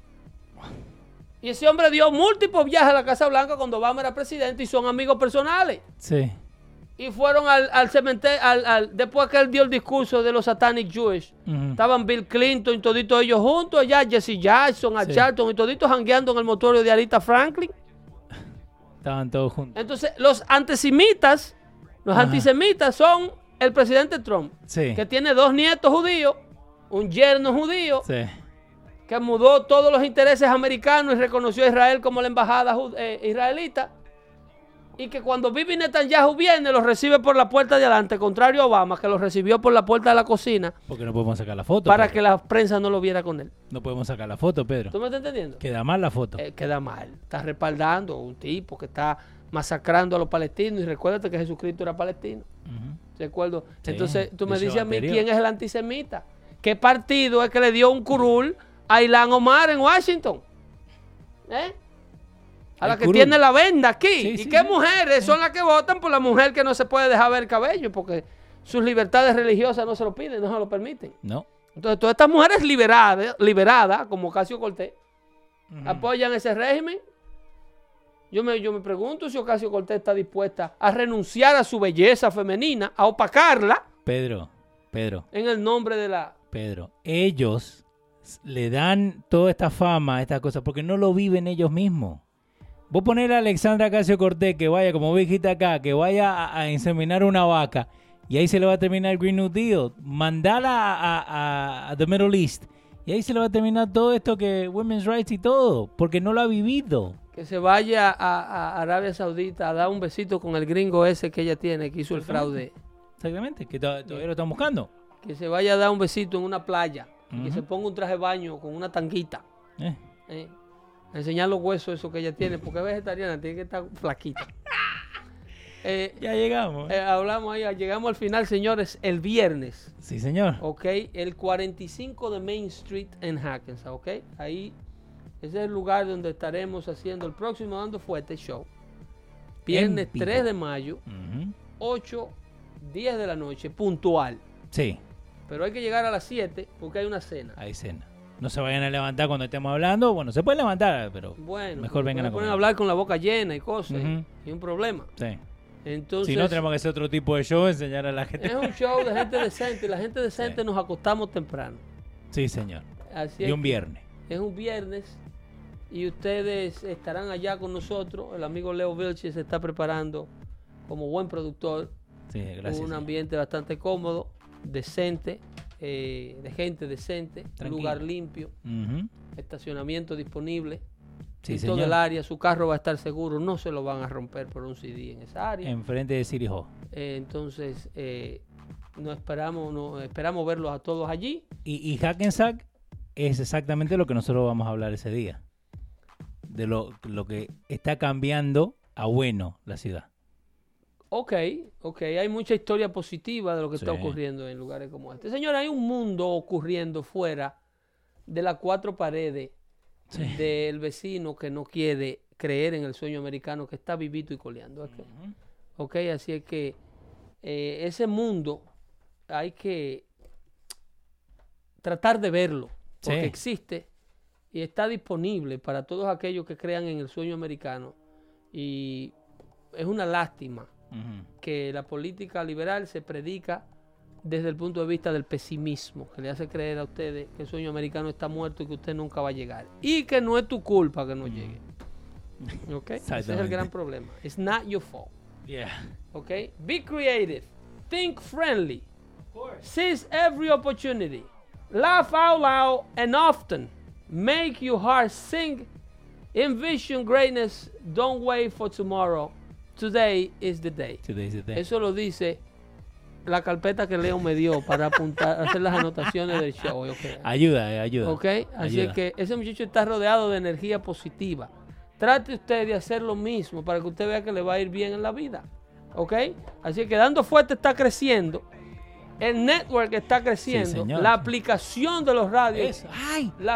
Y ese hombre dio múltiples viajes a la Casa Blanca cuando Obama era presidente y son amigos personales. Sí. Y fueron al, al cementerio, al- al- después que él dio el discurso de los Satanic Jewish. Estaban Bill Clinton y toditos ellos juntos allá, Jesse Jackson, a Sí. Charlton y toditos jangueando en el motorio de Arita Franklin. Estaban todos juntos. Entonces, los antisemitas, los Ajá. antisemitas son el presidente Trump, Sí. que tiene dos nietos judíos, un yerno judío, Sí. que mudó todos los intereses americanos y reconoció a Israel como la embajada eh, israelita. Y que cuando Bibi Netanyahu viene, los recibe por la puerta de adelante, contrario a Obama, que los recibió por la puerta de la cocina Porque no podemos sacar la foto. para Pedro. que la prensa no lo viera con él. No podemos sacar la foto, Pedro. ¿Tú me estás entendiendo? Queda mal la foto. Eh, queda mal. Está respaldando a un tipo que está masacrando a los palestinos. Y recuérdate que Jesucristo era palestino. Ujú. ¿Recuerdo? Sí, Entonces, tú me dices a mí quién es el antisemita. ¿Qué partido es que le dio un curul a Ilan Omar en Washington? ¿Eh? A la El que curul. tiene la venda aquí. Sí, ¿Y sí, qué sí. mujeres son las que votan por la mujer que no se puede dejar ver el cabello? Porque sus libertades religiosas no se lo piden, no se lo permiten. No. Entonces, todas estas mujeres liberadas, liberadas como Ocasio Cortés, apoyan ese régimen. Yo me, yo me pregunto si Ocasio Cortés está dispuesta a renunciar a su belleza femenina, a opacarla Pedro, Pedro, en el nombre de la... Pedro. Ellos le dan toda esta fama a estas cosas porque no lo viven ellos mismos. Vos poner a Alexandra Casio Cortés que vaya, como dijiste acá, que vaya a, a inseminar una vaca y ahí se le va a terminar el Green New Deal. Mandala a, a- a The Middle East y ahí se le va a terminar todo esto que Women's Rights y todo, porque no lo ha vivido. Que se vaya a, Arabia Saudita a dar un besito con el gringo ese que ella tiene, que hizo el fraude. Exactamente, que to- todavía lo están buscando. Que se vaya a dar un besito en una playa. y Que se ponga un traje de baño con una tanguita. Eh, ¿eh? A enseñar los huesos esos que ella tiene, porque es vegetariana, tiene que estar flaquita. Eh, ya llegamos. eh, hablamos ahí, llegamos al final, señores, el viernes. Sí, señor. ¿ok? El 45 de Main Street en Hackensack, ¿ok? Ahí, ese es el lugar donde estaremos haciendo el próximo Dando Fuerte Show. Viernes vivo. 3 de mayo, Ujú. 8, 10 de la noche, puntual. Sí, Pero hay que llegar a las 7 porque hay una cena. hay cena. No se vayan a levantar cuando estemos hablando. Bueno, se pueden levantar, pero Bueno, mejor vengan a comer. a hablar con la boca llena y cosas. Ujú. Y un problema. Sí. Entonces, si no, tenemos que hacer otro tipo de show, enseñar a la gente. es un show de gente decente. Y la gente decente Sí. nos acostamos temprano. Sí, señor. Así Y un viernes. es un viernes y ustedes estarán allá con nosotros. El amigo Leo Vilches se está preparando como buen productor. Sí, gracias. un señor. ambiente bastante cómodo, decente, eh, de gente decente, Tranquilo. lugar limpio, estacionamiento disponible Sí, en señor. todo el área. Su carro va a estar seguro, no se lo van a romper por un CD en esa área. Enfrente de City Hall. Eh, entonces, eh, no esperamos, no, esperamos verlos a todos allí. Y, y Hackensack es exactamente lo que nosotros vamos a hablar ese día. De lo, lo que está cambiando a bueno la ciudad. Ok, ok, hay mucha historia positiva de lo que está ocurriendo en lugares como este. Señor, hay un mundo ocurriendo fuera de las cuatro paredes Sí. del vecino que no quiere creer en el sueño americano, que está vivito y coleando. Ok, Ok, así es que eh, ese mundo hay que tratar de verlo, porque Sí. existe y está disponible para todos aquellos que crean en el sueño americano. Y es una lástima Que la política liberal se predica desde el punto de vista del pesimismo, que le hace creer a ustedes que el sueño americano está muerto y que usted nunca va a llegar. Y que no es tu culpa que no llegue. ¿Ok? Ese es el gran problema. It's not your fault. Yeah. ¿Ok? Be creative. Think friendly. Seize every opportunity. Laugh out loud and often. Make your heart sing. Envision greatness. Don't wait for tomorrow. Today is the day. Today's the day. Eso lo dice la carpeta que Leo me dio para apuntar, hacer las anotaciones del show. ¿ok? Ayuda, eh, ayuda. ¿Ok? Así Ayuda. es que ese muchacho está rodeado de energía positiva. Trate usted de hacer lo mismo para que usted vea que le va a ir bien en la vida. ¿Ok? Así que dando fuerte está creciendo. El network está creciendo. la aplicación de los radios.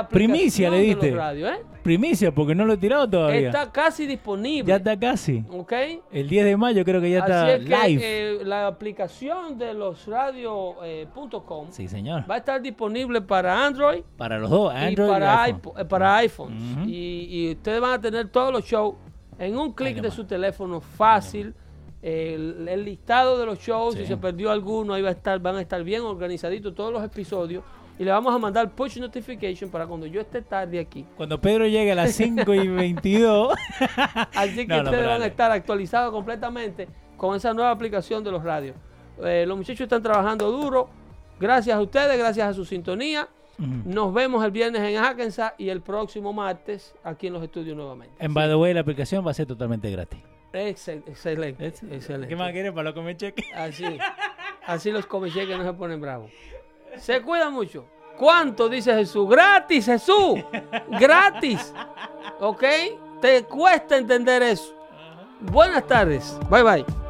Primicia le de diste. los radios, ¿eh? Primicia, porque no lo he tirado todavía. Está casi disponible. Ya está casi. ¿Ok? El 10 de mayo creo que ya Así está es que live. eh, la aplicación de los radios.com sí, señor. va a estar disponible para Android Para los dos, Android y para, iPhone. iPo- eh, para iPhones. Y, y ustedes van a tener todos los shows en un clic de su teléfono fácil. El, el listado de los shows, Sí. si se perdió alguno, ahí va a estar, van a estar bien organizaditos todos los episodios. Y le vamos a mandar push notification para cuando yo esté tarde aquí. Cuando Pedro llegue a las 5 y 22. Así que No, no, ustedes van a estar actualizados completamente con esa nueva aplicación de los radios. Eh, los muchachos están trabajando duro. Gracias a ustedes, gracias a su sintonía. Nos vemos el viernes en Hackensack y el próximo martes aquí en los estudios nuevamente. En by the way, la aplicación va a ser totalmente gratis. Excel- excelente, Ex- excelente. ¿Qué más quieres para lo que me cheque? Así, así los comicheques no se ponen bravos. Se cuidan mucho. ¿Cuánto dice Jesús? Gratis, Jesús. Gratis. ¿Ok? Te cuesta entender eso. Buenas tardes. Bye bye.